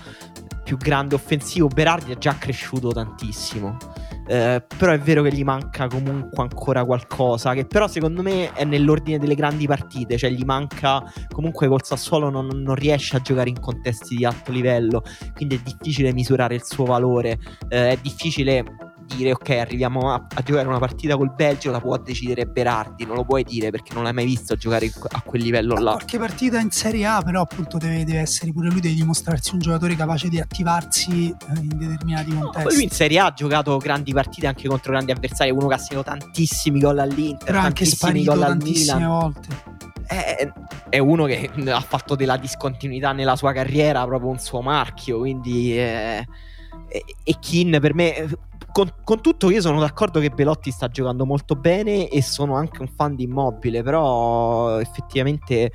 più grande offensivo. Berardi è già cresciuto tantissimo. Eh, però è vero che gli manca comunque ancora qualcosa. Che però secondo me è nell'ordine delle grandi partite. Cioè gli manca comunque col Sassuolo non, non riesce a giocare in contesti di alto livello. Quindi è difficile misurare il suo valore. Eh, è difficile dire ok arriviamo a, a giocare una partita col Belgio la può decidere Berardi non lo puoi dire perché non l'hai mai visto giocare a quel livello là Qualche partita in Serie A, però appunto deve, deve essere pure lui, deve dimostrarsi un giocatore capace di attivarsi eh, in determinati contesti. lui in Serie A ha giocato grandi partite anche contro grandi avversari, uno che ha segnato tantissimi gol all'Inter, però anche sparito tantissime Milan. volte. È, è uno che ha fatto della discontinuità nella sua carriera proprio un suo marchio, quindi eh, e, Kin per me con, con tutto io sono d'accordo che Belotti sta giocando molto bene e sono anche un fan di Immobile, però effettivamente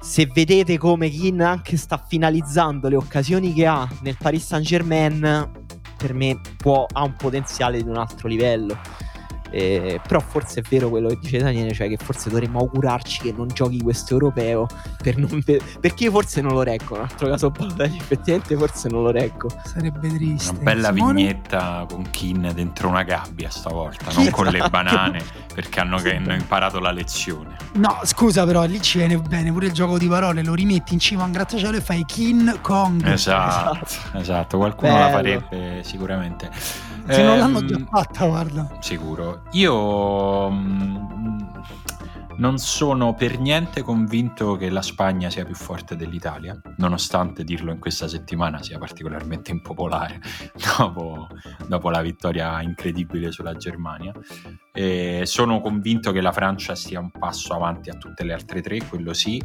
se vedete come Kin anche sta finalizzando le occasioni che ha nel Paris Saint Germain, per me può, ha un potenziale di un altro livello. Eh, però forse è vero quello che dice Daniele, cioè che forse dovremmo augurarci che non giochi questo europeo per non ve- perché forse non lo reggo. Un altro caso Balotelli, effettivamente forse non lo reggo. Sarebbe triste. Una bella Simone? vignetta con Kin dentro una gabbia stavolta, Chi- non con le <laughs> banane, perché hanno, che hanno imparato la lezione. No, scusa, però lì ci viene bene pure il gioco di parole. Lo rimetti in cima a un grattacielo e fai King Kong. <laughs> Esatto, esatto, qualcuno la Bello. farebbe sicuramente. Se non l'hanno già ehm, fatta, guarda. Sicuro. Io mm, non sono per niente convinto che la Spagna sia più forte dell'Italia, nonostante dirlo in questa settimana sia particolarmente impopolare <laughs> dopo, dopo la vittoria incredibile sulla Germania. E sono convinto che la Francia stia un passo avanti a tutte le altre tre, quello sì,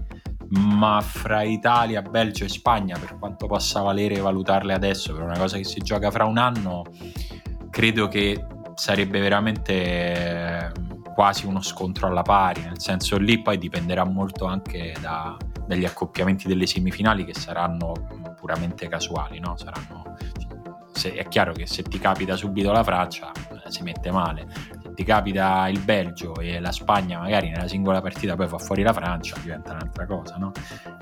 ma fra Italia, Belgio e Spagna, per quanto possa valere valutarle adesso per una cosa che si gioca fra un anno, credo che sarebbe veramente eh, quasi uno scontro alla pari, nel senso lì poi dipenderà molto anche da, dagli accoppiamenti delle semifinali che saranno puramente casuali, no? saranno, se, è chiaro che se ti capita subito la Francia eh, si mette male, ti capita il Belgio e la Spagna magari nella singola partita poi fa fuori la Francia, diventa un'altra cosa, no?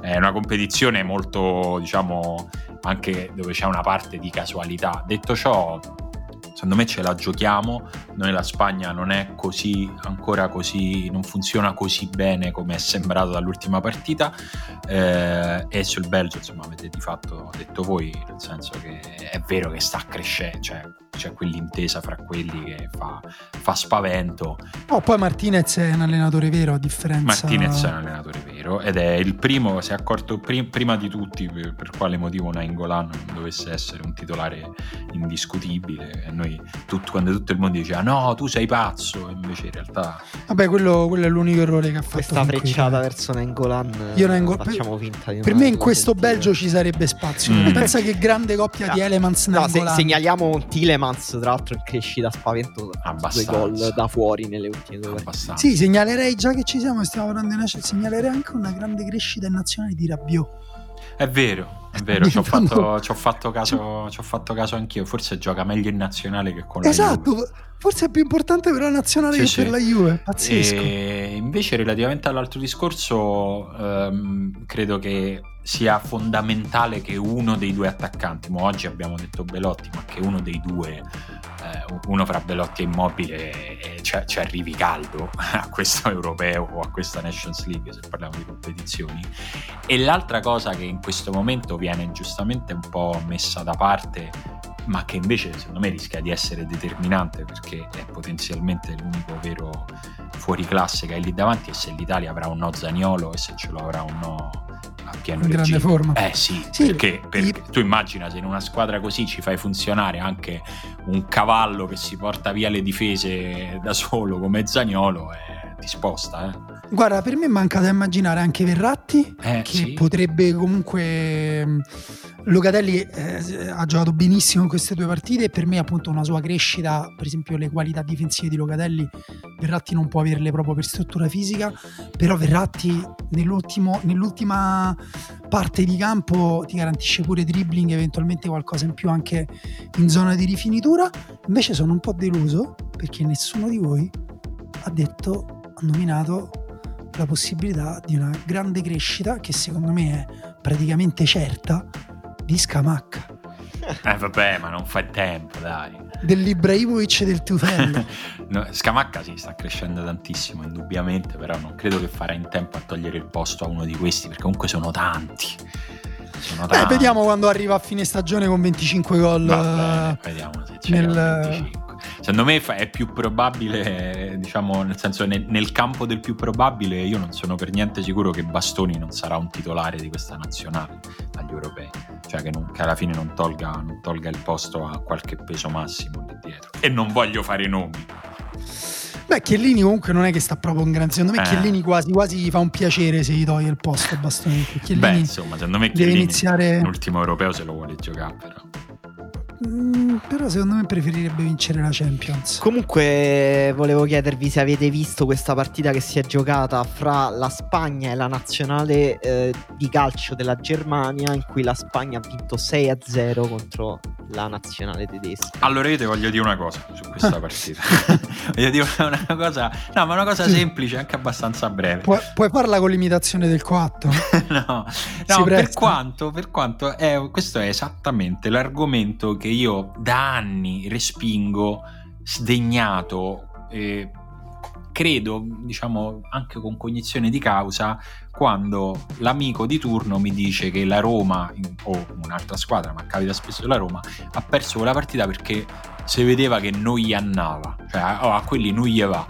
È una competizione molto, diciamo, anche dove c'è una parte di casualità. Detto ciò, secondo me ce la giochiamo, noi la Spagna non è così, ancora così, non funziona così bene come è sembrato dall'ultima partita. Eh, e sul Belgio insomma avete di fatto detto voi, nel senso che è vero che sta crescendo, cioè c'è quell'intesa fra quelli che fa, fa spavento. Oh, poi Martinez è un allenatore vero, a differenza... Martinez è un allenatore vero ed è il primo, si è accorto prim- prima di tutti per, per quale motivo Nainggolan non dovesse essere un titolare indiscutibile. E noi, tutto, quando tutto il mondo diceva no, tu sei pazzo, invece in realtà... Vabbè, quello, quello è l'unico errore che ha fatto. Questa frecciata verso Nainggolan, Io Nainggolan facciamo finta di Per me in questo sentire. Belgio ci sarebbe spazio. Mm. Pensa che grande coppia no. di Elements no, se, segnaliamo Tilemans Tillemans, tra l'altro, in crescita spaventosa. Due gol da fuori nelle ultime due partite. Sì, segnalerei già che ci siamo, stiamo parlando di National, segnalerei anche una grande crescita in nazionale di Rabiot. È vero, è vero, ci ho, <laughs> fatto, ci, ho fatto caso, ci ho fatto caso anch'io. Forse gioca meglio in nazionale che con esatto, la Juve. Forse è più importante per la nazionale sì, che sì. per la Juve. Pazzesco. E invece, relativamente all'altro discorso, ehm, credo che sia fondamentale che uno dei due attaccanti, ma oggi abbiamo detto Belotti, ma che uno dei due, eh, uno fra Belotti e Immobile, eh, ci, ci, arrivi caldo <laughs> a questo europeo o a questa Nations League, se parliamo di competizioni. E l'altra cosa che in questo momento viene giustamente un po' messa da parte, ma che invece secondo me rischia di essere determinante perché è potenzialmente l'unico vero fuori classe che hai lì davanti, è se l'Italia avrà un no Zaniolo e se ce lo avrà un no a pieno in grande forma. Eh sì, sì perché, perché tu immagina se in una squadra così ci fai funzionare anche un cavallo che si porta via le difese da solo come Zagnolo, eh, ti sposta. Eh. Guarda, per me manca da immaginare anche Verratti, eh, che sì. potrebbe comunque Locatelli eh, ha giocato benissimo in queste due partite e per me appunto una sua crescita, per esempio le qualità difensive di Locatelli, Verratti non può averle proprio per struttura fisica, però Verratti nell'ultima parte di campo ti garantisce pure dribbling, eventualmente qualcosa in più anche in zona di rifinitura, invece sono un po' deluso perché nessuno di voi ha detto, nominato la possibilità di una grande crescita che secondo me è praticamente certa di Scamacca. <laughs> Eh vabbè, ma non fai tempo, dai. Dell'Ibrahimovic del Tufello. <laughs> no, Scamacca sì, sta crescendo tantissimo, indubbiamente, però non credo che farà in tempo a togliere il posto a uno di questi, perché comunque sono tanti. Sono tanti. Beh, vediamo quando arriva a fine stagione con 25 gol. Vabbè, vediamo se c'è nel... 25 secondo me è più probabile, diciamo, nel senso nel, nel, campo del più probabile, io non sono per niente sicuro che Bastoni non sarà un titolare di questa nazionale agli europei, cioè che, non, che alla fine non tolga, non tolga, il posto a qualche peso massimo lì dietro. E non voglio fare nomi. Beh, Chiellini comunque non è che sta proprio un gran. Secondo me, eh. Chiellini quasi quasi fa un piacere se gli toglie il posto a Bastoni. Chiellini Beh, insomma, secondo me Chiellini iniziare... l'ultimo europeo se lo vuole giocare, però. Mm, però secondo me preferirebbe vincere la Champions. Comunque volevo chiedervi se avete visto questa partita che si è giocata fra la Spagna e la nazionale eh, di calcio della Germania in cui la Spagna ha vinto 6-0 contro la nazionale tedesca. Allora io ti voglio dire una cosa su questa <laughs> partita. voglio dire una cosa, no, ma una cosa semplice, anche abbastanza breve. Pu- puoi farla con l'imitazione del coatto? <laughs> no, no per quanto, per quanto è, questo è esattamente l'argomento che io da anni respingo, sdegnato. Eh, credo, diciamo, anche con cognizione di causa, quando l'amico di turno mi dice che la Roma, o un'altra squadra, ma capita spesso la Roma, ha perso quella partita perché si vedeva che non gli andava, cioè oh, a quelli non gli va.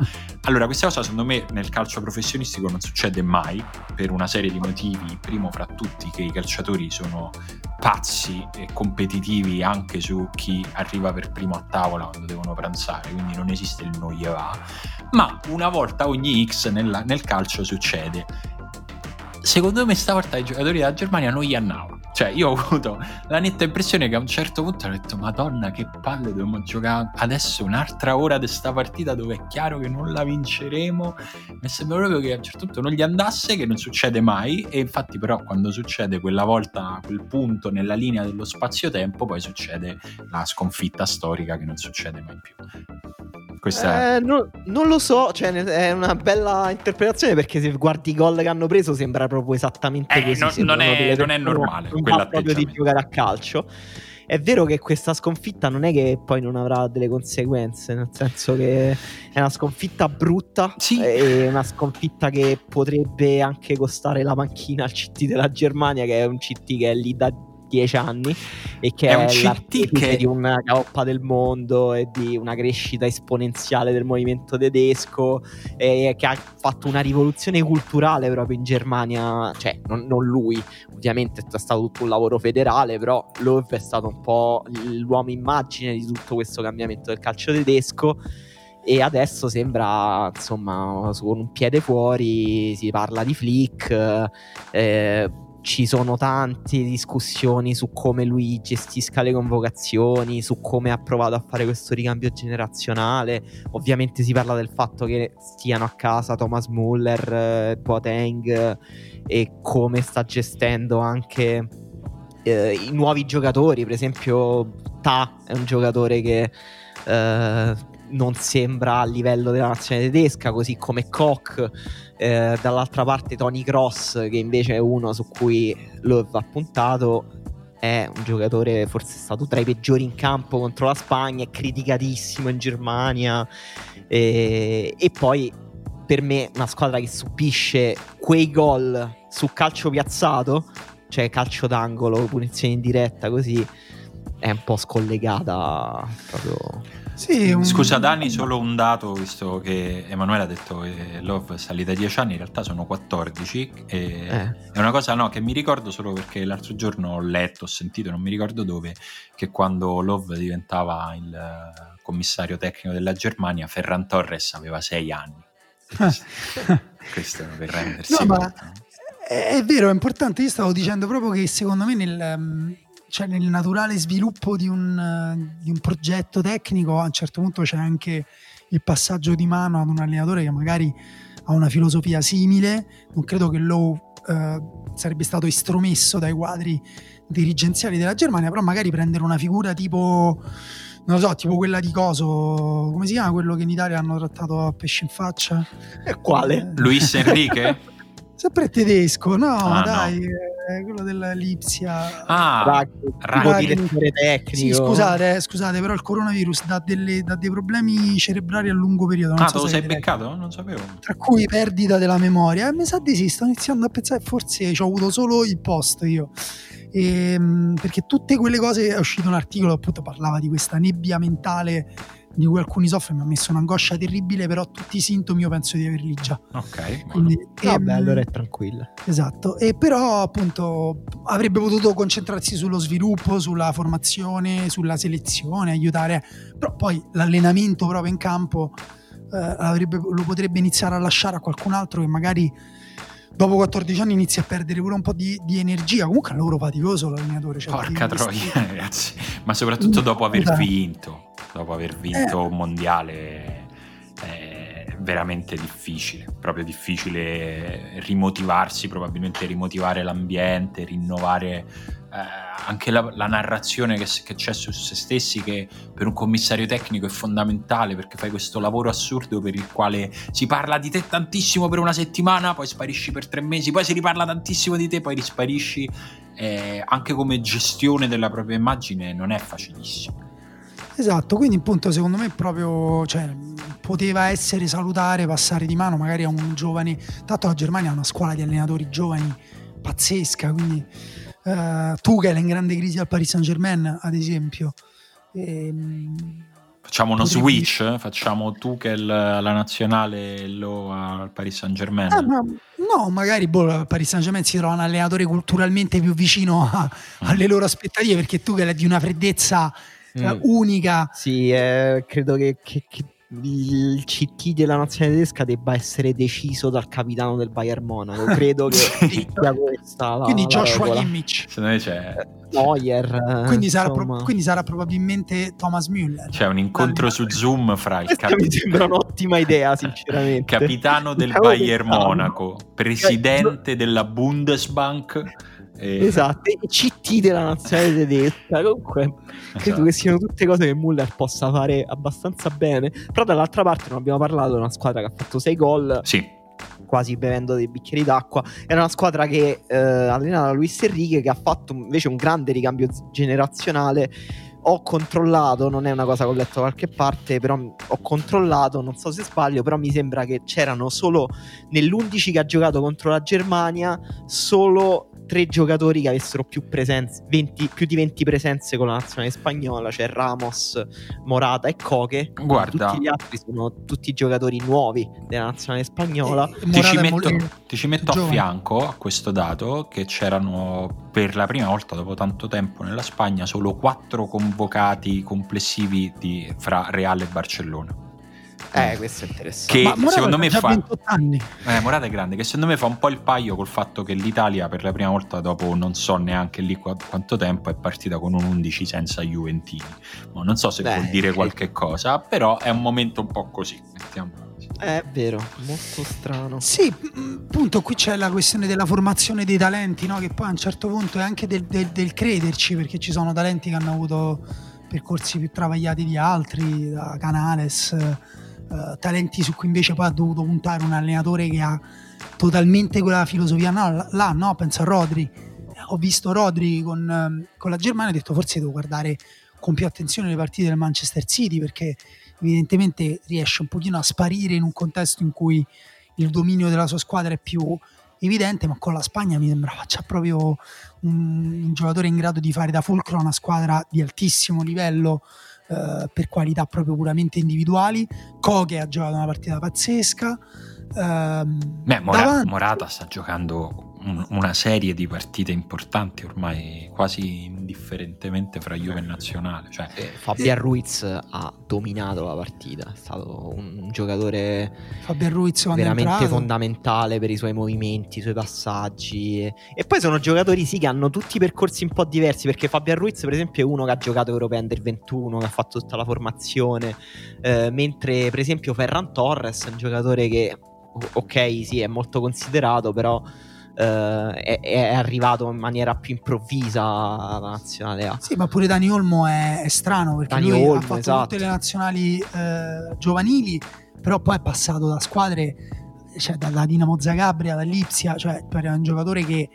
Allora, questa cosa secondo me nel calcio professionistico non succede mai per una serie di motivi. Primo fra tutti che i calciatori sono pazzi e competitivi anche su chi arriva per primo a tavola quando devono pranzare, quindi non esiste il non gli va. Ma una volta ogni X nella, nel calcio succede. Secondo me stavolta i giocatori della Germania non gli andava cioè, io ho avuto la netta impressione che a un certo punto ho detto: Madonna, che palle, dobbiamo giocare adesso un'altra ora di questa partita dove è chiaro che non la vinceremo. Mi sembra proprio che a un certo punto non gli andasse, che non succede mai. E infatti, però, quando succede quella volta quel punto nella linea dello spazio-tempo, poi succede la sconfitta storica che non succede mai più. Questa... Eh, no, non lo so, cioè, è una bella interpretazione perché se guardi i gol che hanno preso sembra proprio esattamente eh, così. No, non, è, non è normale non proprio di giocare a calcio. È vero che questa sconfitta non è che poi non avrà delle conseguenze, nel senso che è una sconfitta brutta, sì. è una sconfitta che potrebbe anche costare la panchina al CT della Germania, che è un CT che è lì da dieci anni e che è, è l'artefice di una coppa del mondo e di una crescita esponenziale del movimento tedesco e che ha fatto una rivoluzione culturale proprio in Germania, cioè non, non lui, ovviamente è stato tutto un lavoro federale, però Löw è stato un po' l'uomo immagine di tutto questo cambiamento del calcio tedesco e adesso sembra insomma con un piede fuori si parla di Flick eh, ci sono tante discussioni su come lui gestisca le convocazioni, su come ha provato a fare questo ricambio generazionale. Ovviamente si parla del fatto che stiano a casa Thomas Muller, eh, Boateng e come sta gestendo anche eh, i nuovi giocatori. Per esempio, Ta è un giocatore che eh, non sembra a livello della nazione tedesca, così come Koch eh, dall'altra parte Tony Cross, che invece è uno su cui Love ha puntato, è un giocatore forse stato tra i peggiori in campo contro la Spagna, è criticatissimo in Germania e, e poi per me una squadra che subisce quei gol su calcio piazzato, cioè calcio d'angolo, punizione in diretta così, è un po' scollegata proprio sì, un... Scusa Dani, solo un dato, visto che Emanuele ha detto che Love salì da 10 anni, in realtà sono 14. E eh. È una cosa no, che mi ricordo solo perché l'altro giorno ho letto, ho sentito, non mi ricordo dove, che quando Love diventava il commissario tecnico della Germania, Ferran Torres aveva 6 anni. <laughs> Questo per <laughs> rendersi no, conto. Ma è vero, è importante. Io stavo dicendo proprio che secondo me nel cioè nel naturale sviluppo di un, di un, progetto tecnico a un certo punto c'è anche il passaggio di mano ad un allenatore che magari ha una filosofia simile non credo che Lowe eh, sarebbe stato estromesso dai quadri dirigenziali della Germania però magari prendere una figura tipo non lo so, tipo quella di Coso, come si chiama quello che in Italia hanno trattato a pesce in faccia? E quale? Luis Enrique? <laughs> Sempre tedesco, no, ah, dai. No quello dell'Lipsia. Ah, Raghi, direttore tecnico. Sì, scusate, eh, scusate, però il coronavirus dà, delle, dà, dei problemi cerebrali a lungo periodo. Non ah, so te lo sei beccato? Non sapevo. Tra cui perdita della memoria. E mi sa di sì, sto iniziando a pensare, forse ci ho avuto solo il post io. E, ehm, perché tutte quelle cose, è uscito un articolo appunto parlava di questa nebbia mentale di cui alcuni soffrono, mi ha messo un'angoscia terribile, però tutti i sintomi io penso di averli già. Ok. Quindi, Vabbè, ehm, allora è tranquilla. Esatto, e però appunto avrebbe potuto concentrarsi sullo sviluppo, sulla formazione, sulla selezione, aiutare, però poi l'allenamento proprio in campo eh, lo potrebbe iniziare a lasciare a qualcun altro che magari dopo 14 anni inizia a perdere pure un po' di, di energia. Comunque è un lavoro faticoso l'allenatore. Cioè Porca troia, <laughs> ragazzi. Ma soprattutto dopo aver vinto dopo aver vinto eh. un mondiale è veramente difficile, proprio difficile rimotivarsi, probabilmente rimotivare l'ambiente, rinnovare eh, anche la, la narrazione che, che, c'è su se stessi che per un commissario tecnico è fondamentale perché fai questo lavoro assurdo per il quale si parla di te tantissimo per una settimana, poi sparisci per tre mesi, poi si riparla tantissimo di te, poi risparisci. Eh, anche come gestione della propria immagine non è facilissimo. Esatto, quindi appunto secondo me proprio cioè, poteva essere salutare passare di mano magari a un giovane, tanto la Germania ha una scuola di allenatori giovani pazzesca, quindi uh, Tuchel è in grande crisi al Paris Saint Germain ad esempio. E, ehm, Facciamo uno switch? Facciamo tu che la, la nazionale e lo al Paris Saint Germain? Ah, no, no, magari boh, al Paris Saint Germain si trova un allenatore culturalmente più vicino a, mm. alle loro aspettative perché tu che è di una freddezza mm. uh, unica. Sì, eh, credo che, che, che il CT della nazionale tedesca debba essere deciso dal capitano del Bayern Monaco. Credo che <laughs> sia questa la, Quindi la Joshua regola. Kimmich. Secondo me c'è, Neuer. Quindi sarà, pro- quindi sarà probabilmente Thomas Müller. c'è un incontro su Zoom fra il Questa capi- mi sembra un'ottima idea, <laughs> sinceramente. capitano del Bayern. Monaco, presidente della Bundesbank. E- Esatto, e CT della nazionale tedesca. Comunque, credo Esatto. che siano tutte cose che Muller possa fare abbastanza bene. Però, dall'altra parte, non abbiamo parlato di una squadra che ha fatto 6 gol, Sì, quasi bevendo dei bicchieri d'acqua. Era una squadra che eh, allenava Luis Enrique, che ha fatto invece un grande ricambio generazionale. Ho controllato, non è una cosa che ho letto da qualche parte, però ho controllato, non so se sbaglio, però mi sembra che c'erano solo nell'11 che ha giocato contro la Germania, solo tre giocatori che avessero più presenze, 20 più di 20 presenze con la nazionale spagnola, cioè Ramos, Morata e Coche. guarda, Tutti gli altri sono tutti giocatori nuovi della nazionale spagnola. E- e ti ci metto, molto- ti ci metto a giovane. fianco a questo dato che c'erano per la prima volta dopo tanto tempo nella Spagna solo quattro convocati complessivi di- fra Real e Barcellona. Eh, questo è interessante. Che Ma Morata secondo me già fa 28 anni. Eh, Morata è grande, che secondo me fa un po' il paio col fatto che l'Italia per la prima volta dopo non so neanche lì qua- quanto tempo è partita con un 11 senza Juventini. Ma non so se Beh, vuol dire qualche cosa, però è un momento un po' così. Eh, È vero, molto strano. Sì, appunto qui c'è la questione della formazione dei talenti, no? che poi a un certo punto è anche del, del- del crederci, perché ci sono talenti che hanno avuto percorsi più travagliati di altri, da Canales, eh, talenti su cui invece poi ha dovuto puntare un allenatore che ha totalmente quella filosofia no, là, no, penso a Rodri. Ho visto Rodri con, ehm, con la Germania e ho detto forse devo guardare con più attenzione le partite del Manchester City perché evidentemente riesce un pochino a sparire in un contesto in cui il dominio della sua squadra è più evidente, ma con la Spagna mi sembra faccia proprio un, un giocatore in grado di fare da fulcro una squadra di altissimo livello eh, per qualità proprio puramente individuali. Koke ha giocato una partita pazzesca. ehm, Beh, Mora- davanti- Morata sta giocando un- una serie di partite importanti ormai quasi indifferentemente fra Juve e Nazionale. Cioè, Eh, Fabian Ruiz ha dominato la partita, è stato un, giocatore veramente entrato. fondamentale per i suoi movimenti, i suoi passaggi. E poi sono giocatori sì che hanno tutti percorsi un po' diversi, perché Fabian Ruiz per esempio è uno che ha giocato Europea Under 21, che ha fatto tutta la formazione, eh, mentre per esempio Ferran Torres è un giocatore che, ok sì, è molto considerato, però... eh, è, è arrivato in maniera più improvvisa alla nazionale A. Sì, ma pure Dani Olmo è, è strano perché Dani lui ha Olmo, fatto esatto. tutte le nazionali eh, giovanili, però poi è passato da squadre, cioè dalla Dinamo Zagabria, dall'Ipsia, cioè è un giocatore che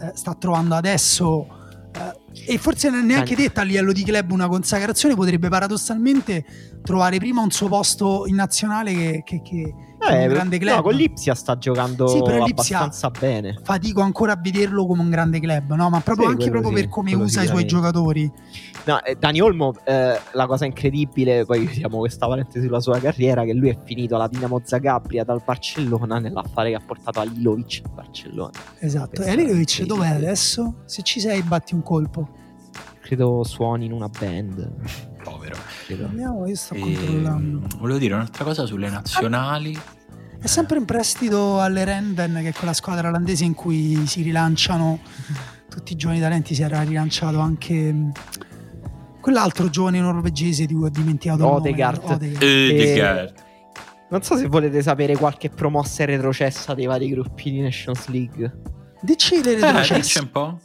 eh, sta trovando adesso eh, e forse non è neanche detta a livello di club una consacrazione, potrebbe paradossalmente trovare prima un suo posto in nazionale che- che- che Eh, un grande club. No, con l'Ipsia sta giocando Sì, però abbastanza bene. Fatico ancora a vederlo come un grande club, no? ma proprio Sì, anche proprio sì, per come usa i suoi giocatori. No, eh, Dani Olmo, eh, la cosa incredibile, poi chiudiamo questa parentesi sulla sua carriera, che lui è finito alla Dinamo Zagabria dal Barcellona nell'affare che ha portato a Lilovic a Barcellona. Esatto. E Alilovic sì, dov'è adesso? Se ci sei, batti un colpo. Credo suoni in una band. Povero. Andiamo, io sto E, controllando. volevo dire un'altra cosa sulle nazionali. È sempre in prestito alle Renden, che è quella squadra olandese in cui si rilanciano tutti i giovani talenti. Si era rilanciato anche mh, quell'altro giovane norvegese di cui ho dimenticato il nome. Odegaard. Odegaard. Odegaard. Non so se volete sapere qualche promossa e retrocessa dei vari gruppi di Nations League. Dici le Eh, retrocesse. dici un po'.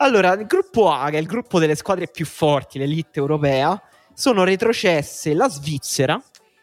Allora, il gruppo A, che è il gruppo delle squadre più forti, l'elite europea, sono retrocesse la Svizzera,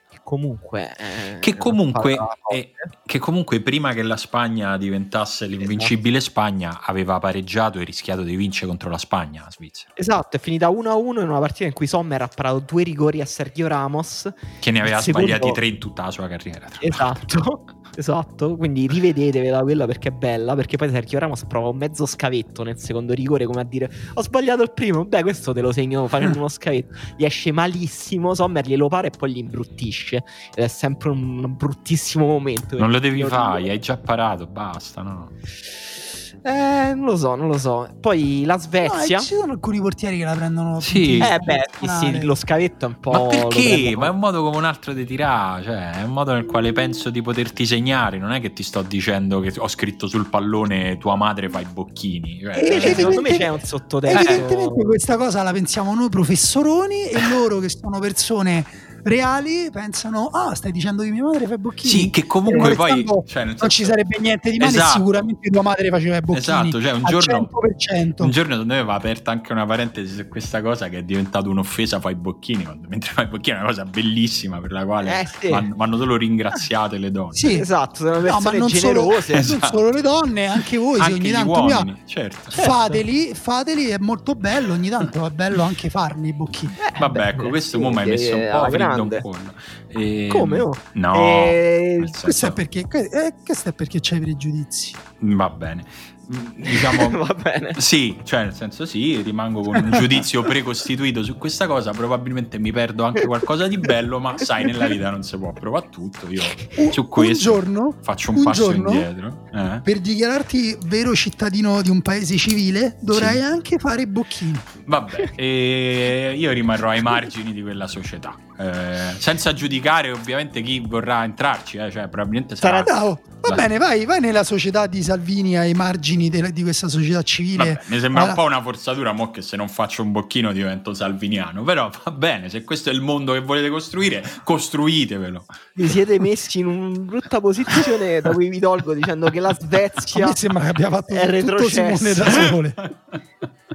che comunque... Che comunque, forte. che comunque prima che la Spagna diventasse l'invincibile Spagna aveva pareggiato e rischiato di vincere contro la Spagna, la Svizzera. Esatto, è finita 1-1 in una partita in cui Sommer ha parato due rigori a Sergio Ramos. Che ne aveva Il secondo- sbagliati tre in tutta la sua carriera. Esatto. <laughs> Esatto, quindi rivedetevela quella perché è bella, perché poi Sergio Ramos prova un mezzo scavetto nel secondo rigore come a dire ho sbagliato il primo, beh questo te lo segno facendo uno scavetto, gli esce malissimo, Sommer glielo pare e poi gli imbruttisce ed è sempre un bruttissimo momento. Non lo devi fare, hai già parato, basta, no? Eh, non lo so, non lo so. Poi la Svezia. No, ci sono alcuni portieri che la prendono. Sì, eh, beh, sì, lo scavetto è un po'. Ma perché? Ma è un modo come un altro di tirare. Cioè, è un modo nel quale penso di poterti segnare. Non è che ti sto dicendo che ho scritto sul pallone tua madre fa i bocchini. Cioè, eh, secondo me c'è un sottotesto. Evidentemente questa cosa la pensiamo noi professoroni e loro che sono persone reali pensano ah stai dicendo che mia madre fa i bocchini sì che comunque eh, poi cioè, non senso... ci sarebbe niente di male esatto. sicuramente tua madre faceva i bocchini esatto cioè un giorno, un giorno secondo me va aperta anche una parentesi su questa cosa che è diventata un'offesa fa i bocchini quando, mentre fa i bocchini è una cosa bellissima per la quale eh, sì. vanno, vanno, solo ringraziate le donne sì esatto sono persone no, ma non generose solo, esatto. non solo le donne anche voi anche ogni tanto uomini, mia, certo. fateli fateli è molto bello ogni tanto è bello anche farne i bocchini eh, vabbè ecco questo mo mi hai messo un po' un po' E... Come? Oh? No, e... questo, è perché, eh, questo è perché c'hai pregiudizi. Va bene. Diciamo, <laughs> Va bene. Sì, cioè nel senso sì, rimango con un giudizio precostituito su questa cosa, probabilmente mi perdo anche qualcosa di bello, ma sai, nella vita non si può provare tutto. Io su questo un giorno, faccio un, un passo indietro. Eh? Per dichiararti vero cittadino di un paese civile, dovrai sì. anche fare i bocchini. Vabbè, e io rimarrò ai margini di quella società. Eh, senza giudicare ovviamente chi vorrà entrarci, eh, cioè probabilmente sarà... no, va la... bene, vai, vai nella società di Salvini ai margini de- di questa società civile. Vabbè, mi sembra allora... un po' una forzatura, mo che se non faccio un bocchino divento salviniano, però va bene, se questo è il mondo che volete costruire, costruitevelo. Vi siete messi in una brutta posizione da cui vi tolgo dicendo che la Svezia... Me sembra che abbia fatto è retrocessa da sole.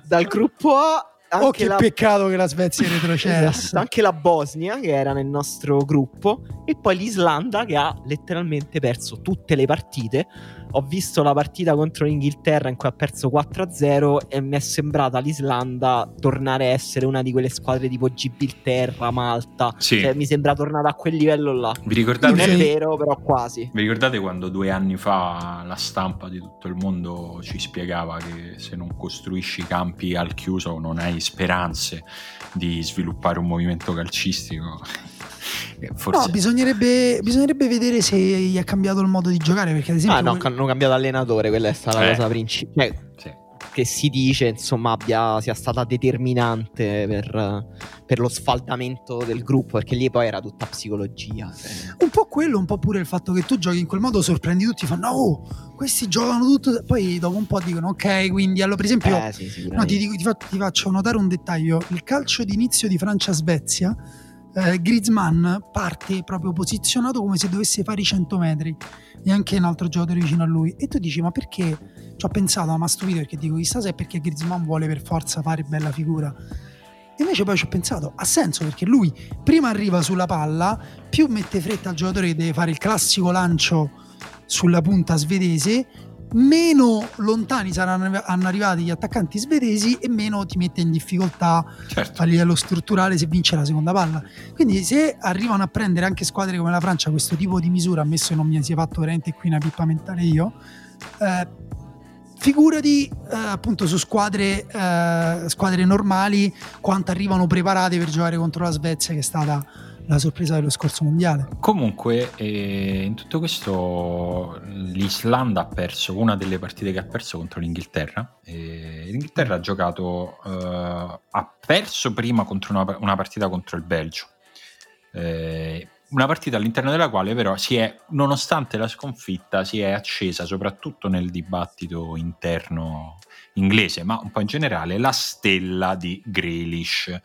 Dal gruppo A oh, che la... peccato che la Svezia è retrocessa. Esatto, anche la Bosnia, che era nel nostro gruppo, e poi l'Islanda, che ha letteralmente perso tutte le partite. Ho visto la partita contro l'Inghilterra in cui ha perso 4-0 e mi è sembrata l'Islanda tornare a essere una di quelle squadre tipo Gibilterra, Malta. Sì. Cioè, mi sembra tornata a quel livello là. Vi ricordate? Non è vero, però quasi. Vi ricordate quando due anni fa la stampa di tutto il mondo ci spiegava che se non costruisci campi al chiuso non hai speranze di sviluppare un movimento calcistico. Forse... No, bisognerebbe, bisognerebbe, vedere se gli ha cambiato il modo di giocare. Perché, ad esempio, ah, no, hanno cambiato allenatore. Quella è stata eh. la cosa principale. Cioè, sì. Che si dice, insomma, abbia, sia stata determinante per, per, lo sfaldamento del gruppo. Perché lì poi era tutta psicologia. Cioè. Un po' quello, un po' pure il fatto che tu giochi in quel modo, sorprendi tutti. Fanno, oh, questi giocano tutto. Poi dopo un po' dicono, ok, quindi allora, per esempio, eh, sì, no, ti, dico, ti faccio notare un dettaglio: il calcio d'inizio di Francia-Svezia eh, Griezmann parte proprio posizionato come se dovesse fare i 100 metri. E anche un altro giocatore vicino a lui. E tu dici ma perché? Ci ho pensato ma stupito perché dico chissà se è perché Griezmann vuole per forza fare bella figura. E invece poi ci ho pensato ha senso perché lui prima arriva sulla palla più mette fretta al giocatore che deve fare il classico lancio sulla punta svedese meno lontani saranno arrivati gli attaccanti svedesi e meno ti mette in difficoltà certo. a livello strutturale se vince la seconda palla. Quindi se arrivano a prendere anche squadre come la Francia questo tipo di misura, ammesso che non mi sia fatto veramente qui una pippa mentale io, eh, figurati eh, appunto su squadre, eh, squadre normali quanto arrivano preparate per giocare contro la Svezia che è stata la sorpresa dello scorso mondiale. Comunque, eh, in tutto questo, l'Islanda ha perso una delle partite che ha perso contro l'Inghilterra. Eh, L'Inghilterra ha giocato, eh, ha perso prima contro una, una, partita contro il Belgio. Eh, una partita all'interno della quale però si è, nonostante la sconfitta, si è accesa soprattutto nel dibattito interno inglese, ma un po' in generale, la stella di Grealish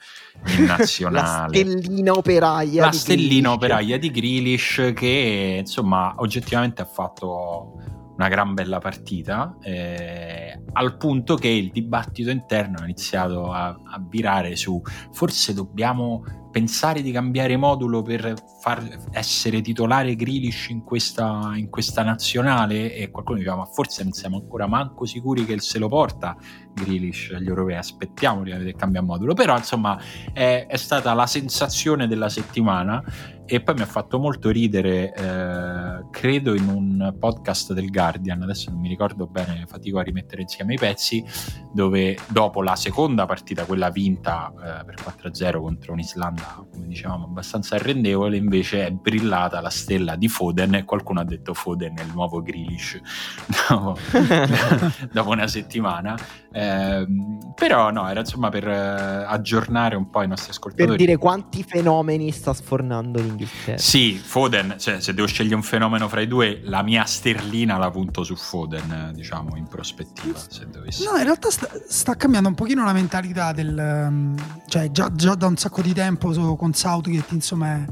in <laughs> nazionale. la stellina operaia. La di stellina Grealish. operaia di Grealish che insomma oggettivamente ha fatto una gran bella partita, eh, al punto che il dibattito interno ha iniziato a, a virare su forse dobbiamo pensare di cambiare modulo per far essere titolare Grealish in questa, in questa nazionale? E qualcuno diceva ma forse non siamo ancora manco sicuri che se lo porta Grealish agli europei, aspettiamo di cambiare modulo, però insomma è, è stata la sensazione della settimana e poi mi ha fatto molto ridere, eh, credo in un podcast del Guardian, adesso non mi ricordo bene, fatico a rimettere insieme i pezzi, dove dopo la seconda partita, quella vinta eh, per 4-0 contro un'Islanda, come dicevamo, abbastanza arrendevole, invece è brillata la stella di Foden e qualcuno ha detto Foden è il nuovo Grealish <laughs> dopo, <laughs> dopo una settimana. Eh, però no, era insomma per eh, aggiornare un po' i nostri ascoltatori. Per dire quanti fenomeni sta sfornando l'Inghilterra. Sì, Foden, cioè, se devo scegliere un fenomeno fra i due, la mia sterlina la punto su Foden, diciamo, in prospettiva. Se dovessi... No, in realtà sta, sta, cambiando un pochino la mentalità del... Um, cioè già, già, da un sacco di tempo so, con Southgate, insomma... È,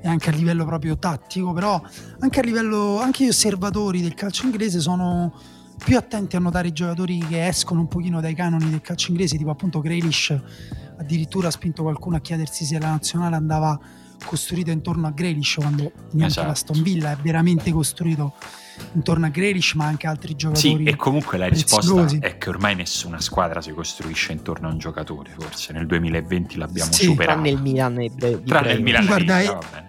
e anche a livello proprio tattico, però anche a livello, anche gli osservatori del calcio inglese sono più attenti a notare i giocatori che escono un pochino dai canoni del calcio inglese, tipo appunto Grealish addirittura ha spinto qualcuno a chiedersi se la nazionale andava costruita intorno a Grealish quando neanche esatto. la Aston Villa è veramente costruito intorno a Grealish ma anche altri giocatori sì e comunque la risposta è che ormai nessuna squadra si costruisce intorno a un giocatore forse. Nel 2020 l'abbiamo sì, superato. tranne il Milan e tranne il Milan guarda, e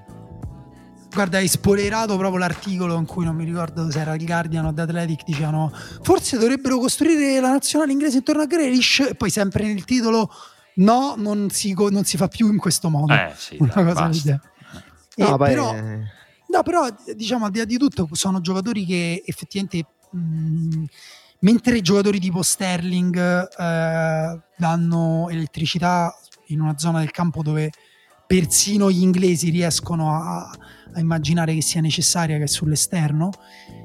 Guarda, hai spoilerato proprio l'articolo in cui non mi ricordo se era il Guardian o The Athletic, dicevano forse dovrebbero costruire la nazionale inglese intorno a Grealish. E poi sempre nel titolo no, non si, non si fa più in questo modo. Eh sì, Una dai, cosa basta. No, però, no, però diciamo al di là di tutto sono giocatori che effettivamente... Mh, mentre i giocatori tipo Sterling eh, danno elettricità in una zona del campo dove persino gli inglesi riescono a, a immaginare che sia necessaria, che è sull'esterno.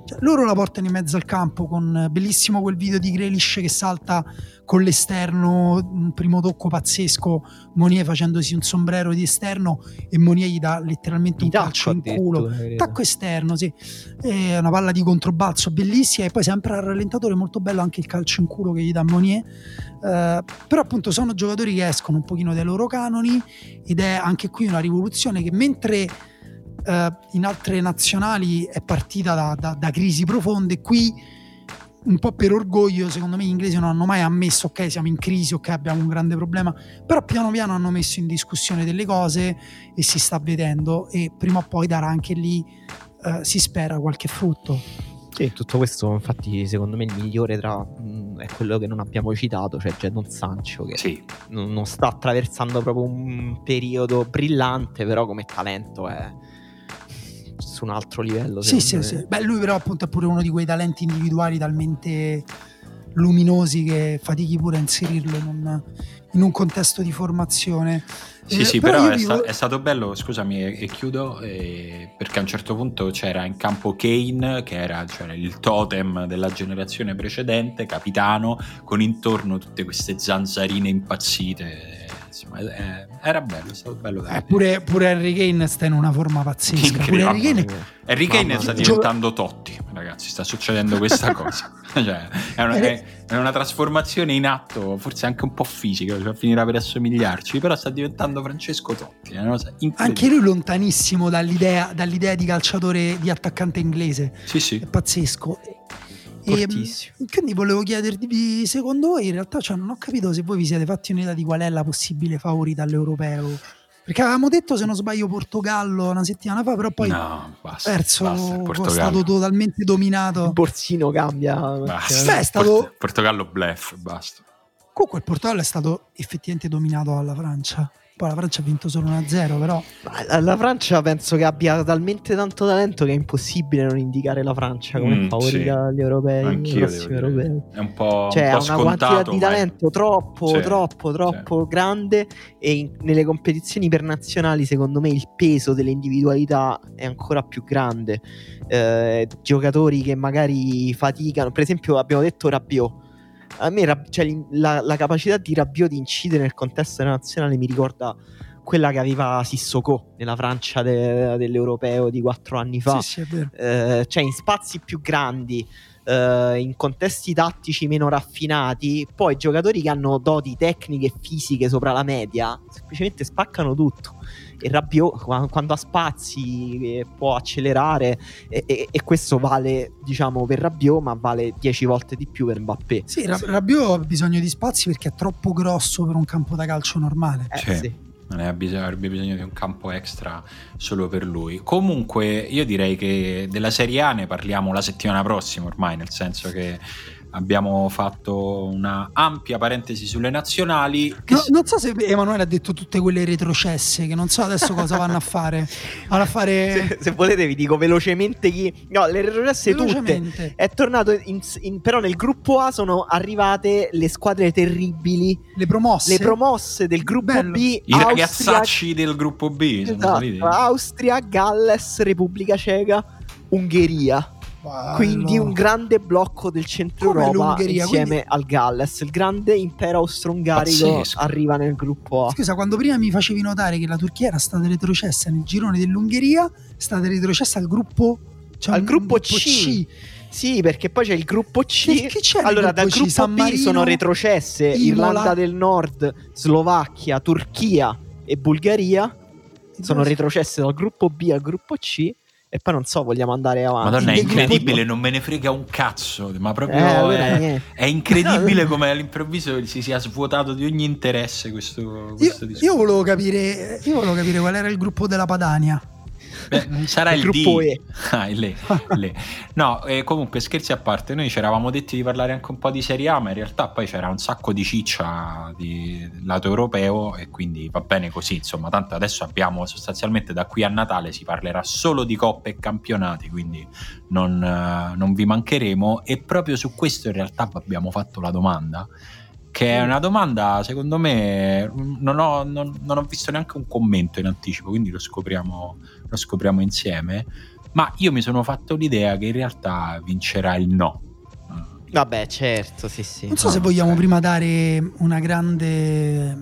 Cioè, loro la portano in mezzo al campo con bellissimo quel video di Grealish che salta con l'esterno, un primo tocco pazzesco, Monier facendosi un sombrero di esterno e Monier gli dà letteralmente un calcio in culo. Tacco esterno, sì. È una palla di controbalzo bellissima e poi sempre al rallentatore molto bello anche il calcio in culo che gli dà Monier. Uh, però appunto sono giocatori che escono un pochino dai loro canoni ed è anche qui una rivoluzione che mentre eh, in altre nazionali è partita da, da, da, crisi profonde. Qui, un po' per orgoglio, secondo me gli inglesi non hanno mai ammesso, ok, siamo in crisi, ok, abbiamo un grande problema, però piano piano hanno messo in discussione delle cose e si sta vedendo e prima o poi darà anche lì, eh, si spera, qualche frutto. Sì, tutto questo infatti secondo me il migliore tra mh, mm, è quello che non abbiamo citato, cioè Jadon Sancho che sì. non, non, sta attraversando proprio un periodo brillante, però come talento è su un altro livello. Sì, sì, me. sì. Beh, lui però appunto è pure uno di quei talenti individuali talmente luminosi che fatichi pure a inserirlo in un, in un contesto di formazione. Sì, eh, sì, però, però è, dico... sta, è, stato bello, scusami, e, e chiudo, eh, perché a un certo punto c'era in campo Kane, che era cioè, il totem della generazione precedente, capitano, con intorno tutte queste zanzarine impazzite insomma, eh, era bello, è stato bello eh, pure, pure, Harry Kane sta in una forma pazzesca. Pure Harry Kane, Harry Kane sta diventando Totti, ragazzi, sta succedendo questa <laughs> cosa. cioè, è, una, è, è, una, trasformazione in atto, forse anche un po' fisica, cioè finirà per assomigliarci, però sta diventando Francesco Totti. Anche lui lontanissimo dall'idea, dall'idea di calciatore, di attaccante inglese. Sì, sì. È pazzesco. E, quindi volevo chiedervi, secondo voi, in realtà cioè, non ho capito se voi vi siete fatti un'idea di qual è la possibile favorita all'europeo. Perché avevamo detto, se non sbaglio, Portogallo una settimana fa, però poi no, basta, perso, basta, è stato totalmente dominato. Il Borsino cambia. Basta. Beh, è stato... Portogallo bluff, basta. Comunque il Portogallo è stato effettivamente dominato dalla Francia. Poi la Francia ha vinto solo 1-0, però. La Francia penso che abbia talmente tanto talento che è impossibile non indicare la Francia come mm, favorita sì. agli europei. Anch'io europei. È un po'. Cioè, ha una quantità di talento è... troppo, sì, troppo, troppo sì. grande. E in, nelle competizioni internazionali, secondo me, il peso delle individualità è ancora più grande. Eh, giocatori che magari faticano. Per esempio, abbiamo detto Rabiot a me cioè, la, la, capacità di Rabiot di incidere nel contesto nazionale mi ricorda quella che aveva Sissoko nella Francia de, dell'europeo di quattro anni fa. Sì, sì, eh, cioè in spazi più grandi eh, in contesti tattici meno raffinati, poi giocatori che hanno doti tecniche e fisiche sopra la media semplicemente spaccano tutto. E Rabiot quando ha spazi eh, può accelerare e, e, e, questo vale diciamo per Rabiot ma vale 10 volte di più per Mbappé. Sì, Rabiot ha bisogno di spazi perché è troppo grosso per un campo da calcio normale. Eh, sì. sì non avrebbe bisogno di un campo extra solo per lui. Comunque, io direi che della Serie A ne parliamo la settimana prossima ormai, nel senso che abbiamo fatto una ampia parentesi sulle nazionali. No, si... Non so se Emanuele ha detto tutte quelle retrocesse, che non so adesso cosa vanno a fare. Vanno a fare... Se, se, volete vi dico velocemente chi... No, le retrocesse tutte. È tornato, in, in, però nel gruppo A sono arrivate le squadre terribili. Le promosse. Le promosse del gruppo Bello. B. I Austria... ragazzacci del gruppo B. Esatto. Austria, Galles, Repubblica Ceca, Ungheria. Bello. Quindi un grande blocco del centro Come Europa insieme quindi... al Galles. Il grande impero austro-ungarico Pazzesco. arriva nel gruppo A. Scusa, quando prima mi facevi notare che la Turchia era stata retrocessa nel girone dell'Ungheria, è stata retrocessa al gruppo, cioè al gruppo, C. C. Sì, perché poi c'è il gruppo C. Che c'è allora, dal gruppo San B Marino, sono retrocesse Imola. Irlanda del Nord, Slovacchia, Turchia e Bulgaria. Sono retrocesse dal gruppo B al gruppo C e poi non so, vogliamo andare avanti. Madonna, è <laughs> incredibile, non me ne frega un cazzo, ma proprio eh, è, è, incredibile come all'improvviso si sia svuotato di ogni interesse questo, questo io, io, volevo capire, io volevo capire qual era il gruppo della Padania. <laughs> Beh, sarà il, il gruppo D. E. <laughs> Ah, le, le. No, eh, comunque scherzi a parte, noi ci eravamo detti di parlare anche un po' di Serie A, ma in realtà poi c'era un sacco di ciccia di lato europeo e quindi va bene così, insomma, tanto adesso abbiamo sostanzialmente da qui a Natale si parlerà solo di coppe e campionati, quindi non, uh, non vi mancheremo e proprio su questo in realtà abbiamo fatto la domanda che è una domanda, secondo me, non ho, non, non ho, visto neanche un commento in anticipo, quindi lo scopriamo, lo scopriamo insieme. Ma io mi sono fatto l'idea che in realtà vincerà il no. Vabbè, certo, sì, sì. Non so se vogliamo prima dare una grande,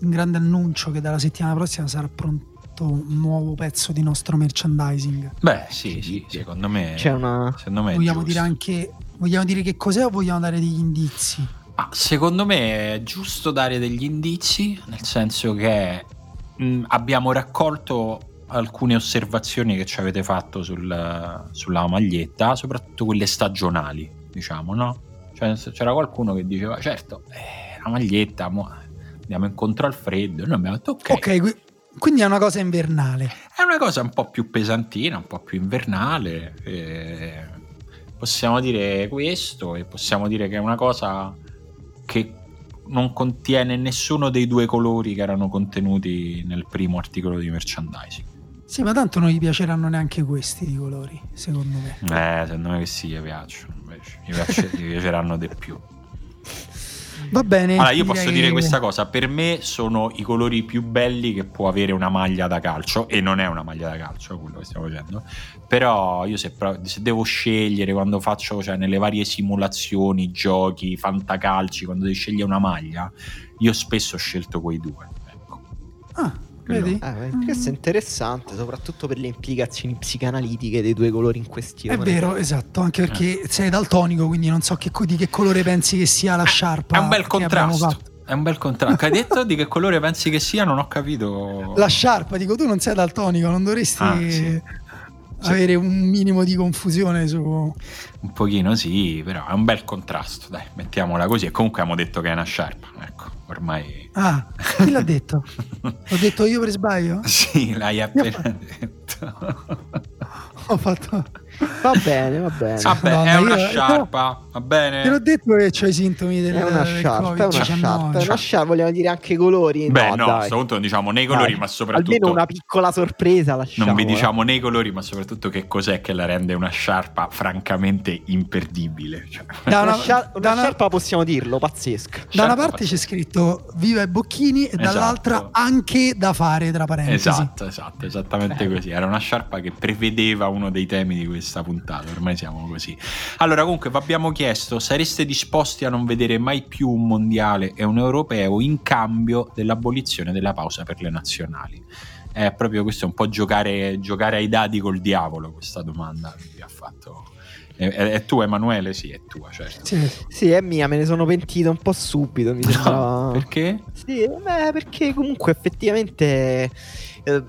un grande annuncio che dalla settimana prossima sarà pronto un nuovo pezzo di nostro merchandising. Beh, sì, sì, secondo me. C'è una... Secondo me vogliamo dire anche. Vogliamo dire che cos'è o vogliamo dare degli indizi? Ah, secondo me è giusto dare degli indizi, nel senso che mh, abbiamo raccolto alcune osservazioni che ci avete fatto sul, sulla maglietta, soprattutto quelle stagionali, diciamo, no? Cioè, c'era qualcuno che diceva, certo, eh, la maglietta, mo, andiamo incontro al freddo, e noi abbiamo detto ok. Ok, quindi è una cosa invernale. È una cosa un po' più pesantina, un po' più invernale. Eh, possiamo dire questo e possiamo dire che è una cosa che non contiene nessuno dei due colori che erano contenuti nel primo articolo di merchandising. Sì, ma tanto non gli piaceranno neanche questi di colori, secondo me. Eh, secondo me che sì, gli piacciono, invece. Gli, piace, gli piaceranno di più. Va bene. Allora, io posso dire questa cosa: per me sono i colori più belli che può avere una maglia da calcio, e non è una maglia da calcio quello che stiamo facendo. Però io se, se devo scegliere quando faccio, cioè nelle varie simulazioni, giochi, fantacalci, quando devi scegliere una maglia, io spesso ho scelto quei due. Ecco. Ah Vedi? Eh, questo è interessante, soprattutto per le implicazioni psicanalitiche dei due colori in questione. È vero, esatto, anche perché eh. sei daltonico, quindi non so che, di che colore pensi che sia la sciarpa. È un bel contrasto. È un bel contrasto. Hai detto di che colore pensi che sia? Non ho capito. La sciarpa, dico tu non sei daltonico, non dovresti ah, sì. Avere un minimo di confusione su. Un pochino sì, però è un bel contrasto, dai, mettiamola così. E comunque abbiamo detto che è una sciarpa, ecco ormai... Ah, chi l'ha detto? L'ho detto io per sbaglio? <laughs> Sì, l'hai appena detto. <laughs> Ho fatto... Va bene, va bene. Vabbè, Madonna, è una io, sciarpa, va bene. Te l'ho detto che c'ho i sintomi del È una sciarpa, è una sciarpa, è una sciarpa, vogliamo dire anche i colori. Beh, no, no a questo punto non diciamo nei colori, dai. ma soprattutto almeno una piccola sorpresa lasciamo. Non vi diciamo nei colori, ma soprattutto che cos'è che la rende una sciarpa francamente imperdibile. Cioè. Da una, una, sciar- una una... sciarpa possiamo dirlo, pazzesca. Da una parte pazzesca. c'è scritto viva i bocchini e esatto. dall'altra anche da fare tra parentesi. Esatto, esatto, esattamente eh. così. Era una sciarpa che prevedeva uno dei temi di questa puntata, ormai siamo così. Allora, comunque, vi abbiamo chiesto: sareste disposti a non vedere mai più un mondiale e un europeo in cambio dell'abolizione della pausa per le nazionali? È proprio questo, è un po' giocare, giocare ai dadi col diavolo questa domanda che vi ha fatto È, è, tua Emanuele? Sì, è tua, certo. Sì. sì, è mia, me ne sono pentito un po' subito, mi <laughs> no, Perché? Sì, beh, perché comunque effettivamente... Eh,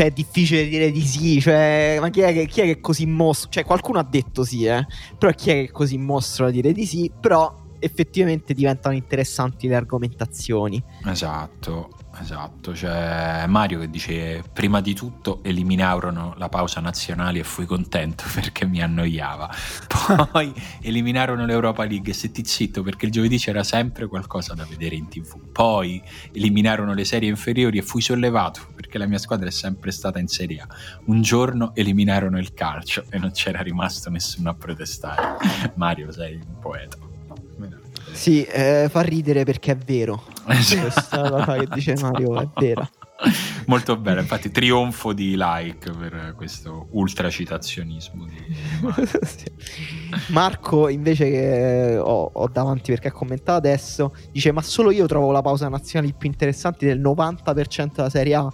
cioè è difficile dire di sì, cioè, ma chi è, che, chi è che è così mostro? Cioè qualcuno ha detto sì, eh, però chi è che è così mostro da dire di sì, però effettivamente diventano interessanti le argomentazioni. Esatto. Esatto, c'è Mario che dice prima di tutto eliminarono la pausa nazionale e fui contento <laughs> perché mi annoiava. <laughs> Poi eliminarono l'Europa League e setti zitto perché il giovedì c'era sempre qualcosa da vedere in tv. Poi eliminarono le serie inferiori e fui sollevato perché la mia squadra è sempre stata in Serie A. Un giorno eliminarono il calcio e non c'era rimasto nessuno a protestare. <laughs> Mario, sei un poeta. Sì, eh, fa ridere perché è vero. Questa cosa che dice Mario è vera. Molto bene, infatti trionfo di like per questo ultracitazionismo. Di <laughs> sì. Marco invece che ho, ho, davanti perché ha commentato adesso, dice ma solo io trovo la pausa nazionale più interessante del 90% della Serie A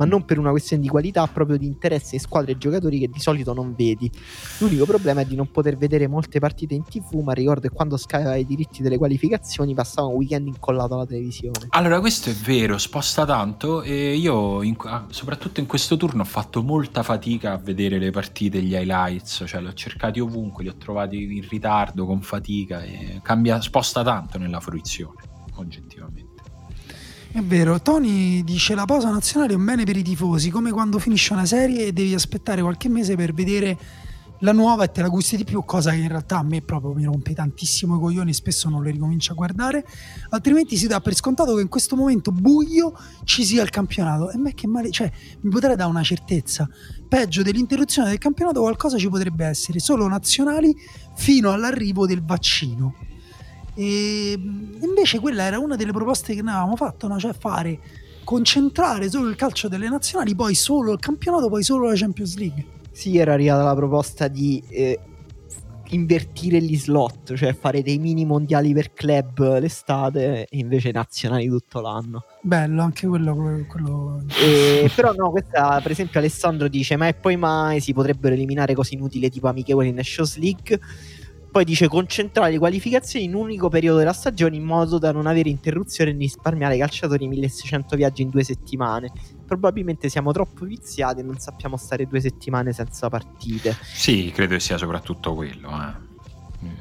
ma non per una questione di qualità, proprio di interesse in squadre e giocatori che di solito non vedi. L'unico problema è di non poter vedere molte partite in tv, ma ricordo che quando Sky aveva i diritti delle qualificazioni passava un weekend incollato alla televisione. Allora, questo è vero, sposta tanto e io, in, soprattutto in questo turno, ho fatto molta fatica a vedere le partite, gli highlights, cioè li ho cercati ovunque, li ho trovati in ritardo, con fatica e cambia, sposta tanto nella fruizione, oggettivamente. È vero, Tony dice la pausa nazionale è un bene per i tifosi, come quando finisce una serie e devi aspettare qualche mese per vedere la nuova e te la gusti di più, cosa che in realtà a me proprio mi rompe tantissimo i coglioni, spesso non le ricomincio a guardare, altrimenti si dà per scontato che in questo momento buio ci sia il campionato. E me che male, cioè mi potrei dare una certezza, peggio dell'interruzione del campionato qualcosa ci potrebbe essere, solo nazionali fino all'arrivo del vaccino. E invece quella era una delle proposte che noi avevamo fatto, no? cioè fare concentrare solo il calcio delle nazionali, poi solo il campionato, poi solo la Champions League. Sì, era arrivata la proposta di eh, invertire gli slot, cioè fare dei mini mondiali per club l'estate e invece nazionali tutto l'anno. Bello, anche quello. quello... E, però no, questa per esempio Alessandro dice, ma e poi mai si potrebbero eliminare cose inutili tipo amichevoli in Nations League? Poi dice concentrare le qualificazioni in un unico periodo della stagione in modo da non avere interruzione e risparmiare ai calciatori 1600 viaggi in due settimane. Probabilmente siamo troppo viziati e non sappiamo stare due settimane senza partite. Sì, credo che sia soprattutto quello. Eh.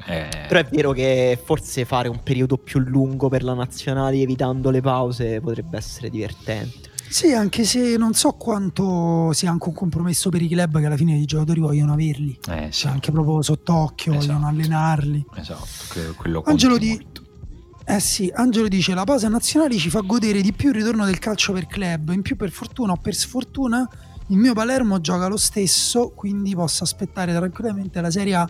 Eh... Però è vero che forse fare un periodo più lungo per la nazionale evitando le pause potrebbe essere divertente. Sì, anche se non so quanto sia anche un compromesso per i club che alla fine i giocatori vogliono averli. Eh, sì. cioè, anche proprio sott'occhio, esatto. vogliono allenarli. Esatto, quello Angelo, di... eh sì, Angelo dice la pausa nazionale ci fa godere di più il ritorno del calcio per club. In più per fortuna o per sfortuna il mio Palermo gioca lo stesso, quindi posso aspettare tranquillamente la Serie A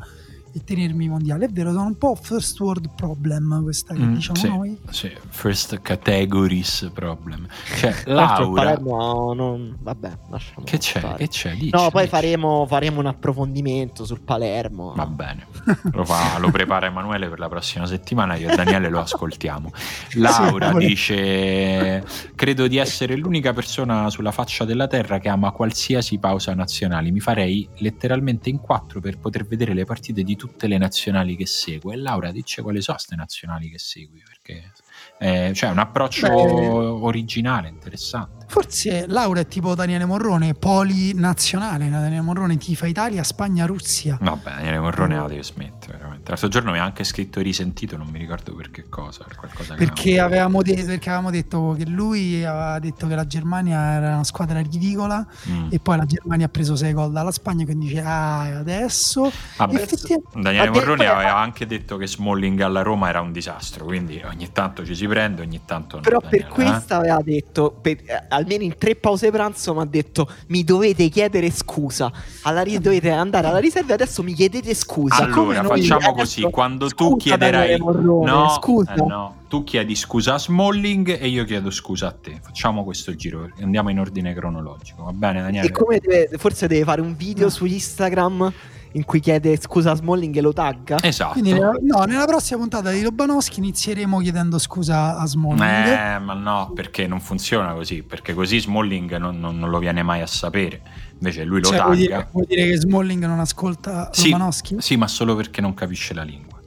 e tenermi mondiale. È vero, sono un po' first world problem questa che mm, diciamo sì, noi. Sì, first categories problem. Cioè, <laughs> Laura... Palermo, non... vabbè, lasciamo Che c'è? Fare. Che c'è? Dici, no, poi dici. Faremo, faremo, un approfondimento sul Palermo. Va bene, <laughs> lo, fa, lo, prepara Emanuele per la prossima settimana, io e Daniele lo ascoltiamo. <laughs> Laura sì, dice, credo di essere l'unica persona sulla faccia della terra che ama qualsiasi pausa nazionale. Mi farei letteralmente in quattro per poter vedere le partite di tutte le nazionali che segue. E Laura dice quali sono queste nazionali che segui, perché eh, cioè un approccio Beh, originale, interessante. Forse Laura è tipo Daniele Morrone, polinazionale. Daniele Morrone tifa Italia, Spagna, Russia. Vabbè, Daniele Morrone la deve smettere, veramente. L'altro giorno mi ha anche scritto risentito, non mi ricordo per che cosa. Per perché, avevamo de- perché, avevamo detto che lui aveva detto che la Germania era una squadra ridicola mm. e poi la Germania ha preso 6 gol dalla Spagna, quindi dice, ah, adesso... Vabbè, effettivamente... Daniele Morrone aveva anche detto che Smalling alla Roma era un disastro, quindi ogni tanto ci si prende, ogni tanto no. Però Daniele, per questo eh? aveva detto... Per, almeno in tre pause pranzo mi ha detto mi dovete chiedere scusa alla ri- dovete andare alla riserva e adesso mi chiedete scusa allora facciamo così quando tu chiederai no, scusa. Eh, no, tu chiedi scusa a Smalling e io chiedo scusa a te facciamo questo giro andiamo in ordine cronologico va bene Daniele e come deve, forse deve fare un video no. su Instagram in cui chiede scusa a Smalling e lo tagga. Esatto. Quindi, no, nella prossima puntata di Lobanowski inizieremo chiedendo scusa a Smalling. Eh, ma no, perché non funziona così, perché così Smalling non, non, non lo viene mai a sapere. Invece lui lo cioè, tagga. Vuol dire, vuol dire che Smalling non ascolta sì, Lobanowski? Sì, ma solo perché non capisce la lingua.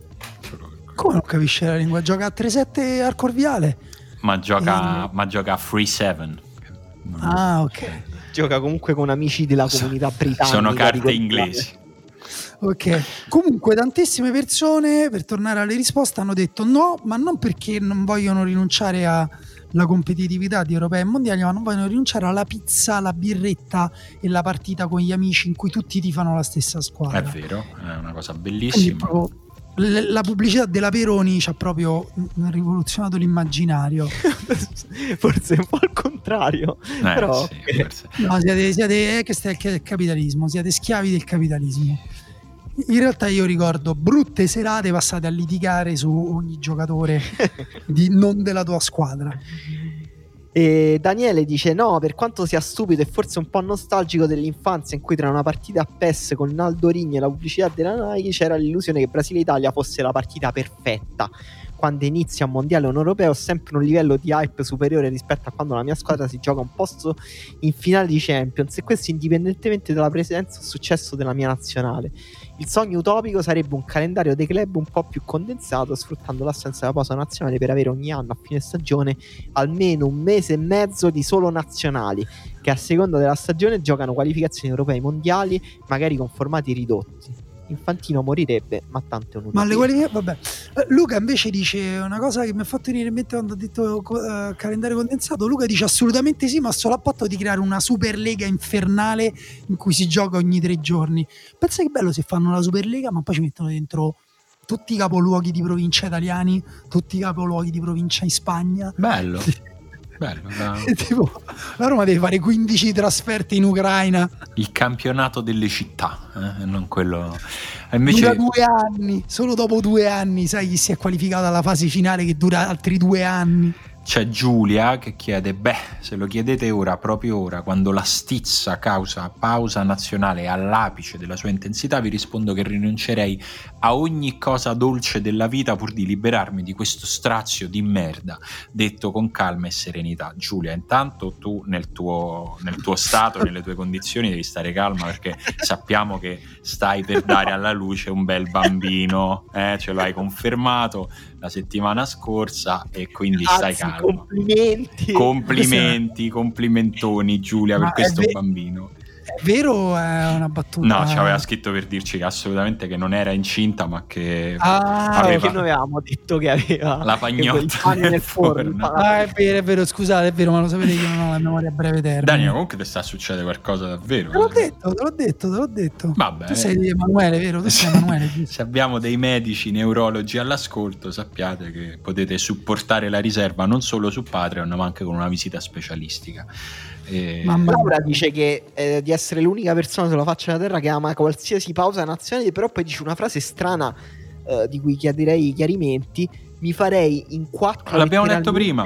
Come non capisce la lingua? Gioca a 3-7 al Corviale. Ma gioca, e... ma gioca a Free 7. Ah, ok. Gioca comunque con amici della comunità britannica. Sono carte inglesi. Ok, comunque tantissime persone, per tornare alle risposte, hanno detto no, ma non perché non vogliono rinunciare alla competitività di europei e mondiali, ma non vogliono rinunciare alla pizza, la birretta e la partita con gli amici in cui tutti tifano la stessa squadra. È vero, è una cosa bellissima. La pubblicità della Peroni ci ha proprio rivoluzionato l'immaginario. <laughs> forse un po' al contrario. Eh, però... sì, no, siete, siete eh, questo è il capitalismo, siete schiavi del capitalismo. In realtà io ricordo brutte serate passate a litigare su ogni giocatore <laughs> di, non della tua squadra. E Daniele dice: No, per quanto sia stupido e forse un po' nostalgico dell'infanzia in cui tra una partita a PES con Naldo Rigni e la pubblicità della Nike c'era l'illusione che Brasile-Italia fosse la partita perfetta quando inizia un mondiale o un europeo ho sempre un livello di hype superiore rispetto a quando la mia squadra si gioca un posto in finale di Champions e questo indipendentemente dalla presenza o successo della mia nazionale. Il sogno utopico sarebbe un calendario dei club un po' più condensato, sfruttando l'assenza della pausa nazionale per avere ogni anno a fine stagione almeno un mese e mezzo di solo nazionali, che a seconda della stagione giocano qualificazioni europee mondiali, magari con formati ridotti. Infantino morirebbe, ma tanto è un Ma le qualifiche, vabbè. Eh, Luca invece dice una cosa che mi ha fatto venire in mente quando ha detto uh, calendario condensato. Luca dice assolutamente sì, ma solo a patto di creare una Superlega infernale in cui si gioca ogni tre giorni. Pensa che bello se fanno la Superlega, ma poi ci mettono dentro tutti i capoluoghi di provincia italiani, tutti i capoluoghi di provincia in Spagna. Bello. <laughs> Bello, <laughs> tipo, la Roma deve fare 15 trasferte in Ucraina. Il campionato delle città, eh? non quello. Invece... Dura due anni, solo dopo due anni, sai chi si è qualificato alla fase finale che dura altri due anni. C'è Giulia che chiede: Beh, se lo chiedete ora, proprio ora, quando la stizza causa pausa nazionale all'apice della sua intensità, vi rispondo che rinuncerei a ogni cosa dolce della vita pur di liberarmi di questo strazio di merda, detto con calma e serenità. Giulia, intanto tu nel tuo, nel tuo stato, nelle tue condizioni, devi stare calma perché sappiamo che stai per dare alla luce un bel bambino, eh? ce l'hai confermato la settimana scorsa e quindi Grazie, stai calmo. Complimenti. Complimenti, complimentoni Giulia Ma per questo ve- bambino. È vero o è una battuta? No, ci aveva scritto per dirci che assolutamente che non era incinta, ma che ah, aveva... che noi avevamo detto che aveva la pagnotta nel, nel forno. forno. Ah, è vero, è vero, scusate, è vero, ma lo sapete che io non ho la memoria a breve termine. Daniel, comunque ti sta succedendo qualcosa davvero. Te l'ho detto, te l'ho detto, te l'ho detto. Vabbè. Tu sei Emanuele, vero? Tu sei Emanuele. <laughs> Se abbiamo dei medici neurologi all'ascolto, sappiate che potete supportare la riserva non solo su Patreon, ma anche con una visita specialistica. E... Laura dice che eh, di essere l'unica persona sulla faccia della terra che ama qualsiasi pausa nazionale, però poi dice una frase strana eh, di cui chiederei chiarimenti. Mi farei in quattro. L'abbiamo detto prima.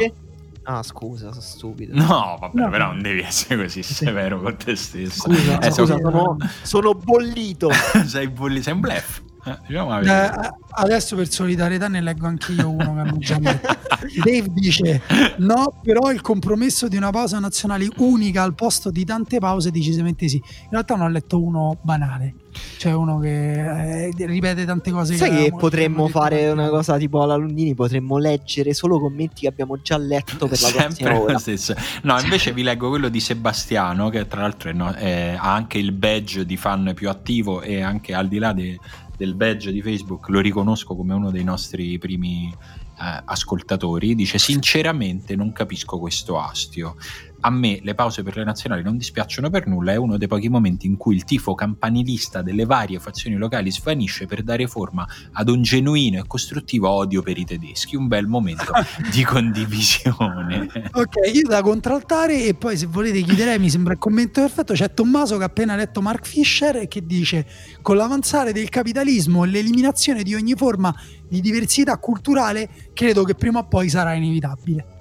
Ah, scusa, sono stupido. No, vabbè, no. però non devi essere così severo con te stesso. Scusa, eh, scusa sono, sono bollito. <laughs> sei bollito, sei un blef. Eh, diciamo eh, adesso per solidarietà ne leggo anche io uno che hanno già detto. <laughs> Dave dice no, però il compromesso di una pausa nazionale unica al posto di tante pause decisamente sì. In realtà non ho letto uno banale. Cioè uno che eh, ripete tante cose. Sai che, che potremmo fare una cosa tipo alla Lundini? Potremmo leggere solo commenti che abbiamo già letto per la prossima ora. Stesso. No, invece vi leggo quello di Sebastiano, che tra l'altro è, no, è, ha anche il badge di fan più attivo e anche al di là di del badge di Facebook lo riconosco come uno dei nostri primi eh, ascoltatori, dice sinceramente non capisco questo astio a me le pause per le nazionali non dispiacciono per nulla, è uno dei pochi momenti in cui il tifo campanilista delle varie fazioni locali svanisce per dare forma ad un genuino e costruttivo odio per i tedeschi, un bel momento <laughs> di condivisione. Ok, io da contraltare e poi se volete chiederei, mi sembra il commento perfetto, c'è Tommaso che ha appena letto Mark Fisher e che dice con l'avanzare del capitalismo e l'eliminazione di ogni forma di diversità culturale, credo che prima o poi sarà inevitabile.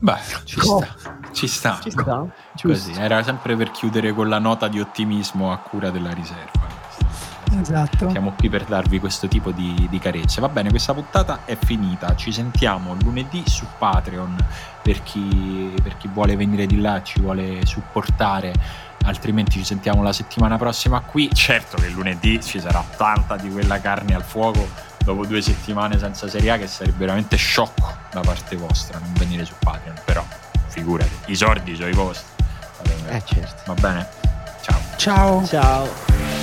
Beh, ci sta. Ci sta. Ci sta. Così, era sempre per chiudere con la nota di ottimismo a cura della riserva. Esatto. Siamo qui per darvi questo tipo di, di carezze. Va bene, questa puntata è finita. Ci sentiamo lunedì su Patreon per chi, per chi vuole venire di là, ci vuole supportare. Altrimenti ci sentiamo la settimana prossima qui. Certo che lunedì ci sarà tanta di quella carne al fuoco dopo due settimane senza Serie A che sarebbe veramente sciocco da parte vostra non venire su Patreon. Però figurati, i soldi sono i vostri. Eh certo. Va bene? Ciao. Ciao. Ciao.